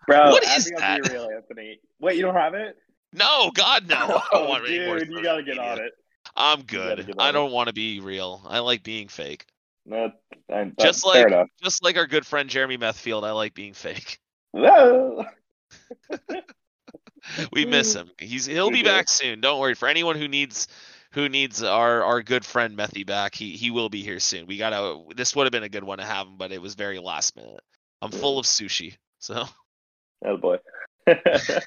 [SPEAKER 1] Bro,
[SPEAKER 2] What is that?
[SPEAKER 1] Be Real, Anthony. Wait, you don't have it?
[SPEAKER 2] No, God no. I don't
[SPEAKER 1] Oh,
[SPEAKER 2] want any more
[SPEAKER 1] dude, you gotta get
[SPEAKER 2] media.
[SPEAKER 1] on it.
[SPEAKER 2] I'm good. I don't want to be real. I like being fake.
[SPEAKER 1] No,
[SPEAKER 2] Just like just like our good friend Jeremy Methfield, I like being fake. (laughs) We miss him. He's he'll (laughs) be back soon. Don't worry. For anyone who needs who needs our our good friend Methy back, he he will be here soon. We gotta. This would have been a good one to have him, but it was very last minute. I'm hmm. full of sushi, so.
[SPEAKER 1] Oh boy. (laughs)
[SPEAKER 2] and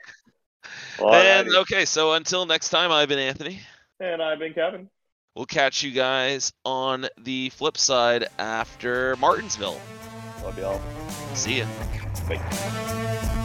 [SPEAKER 2] okay, so until next time, I've been Anthony.
[SPEAKER 1] and I've been Kevin.
[SPEAKER 2] We'll catch you guys on the flip side after Martinsville.
[SPEAKER 1] Love y'all.
[SPEAKER 2] See ya.
[SPEAKER 1] Bye.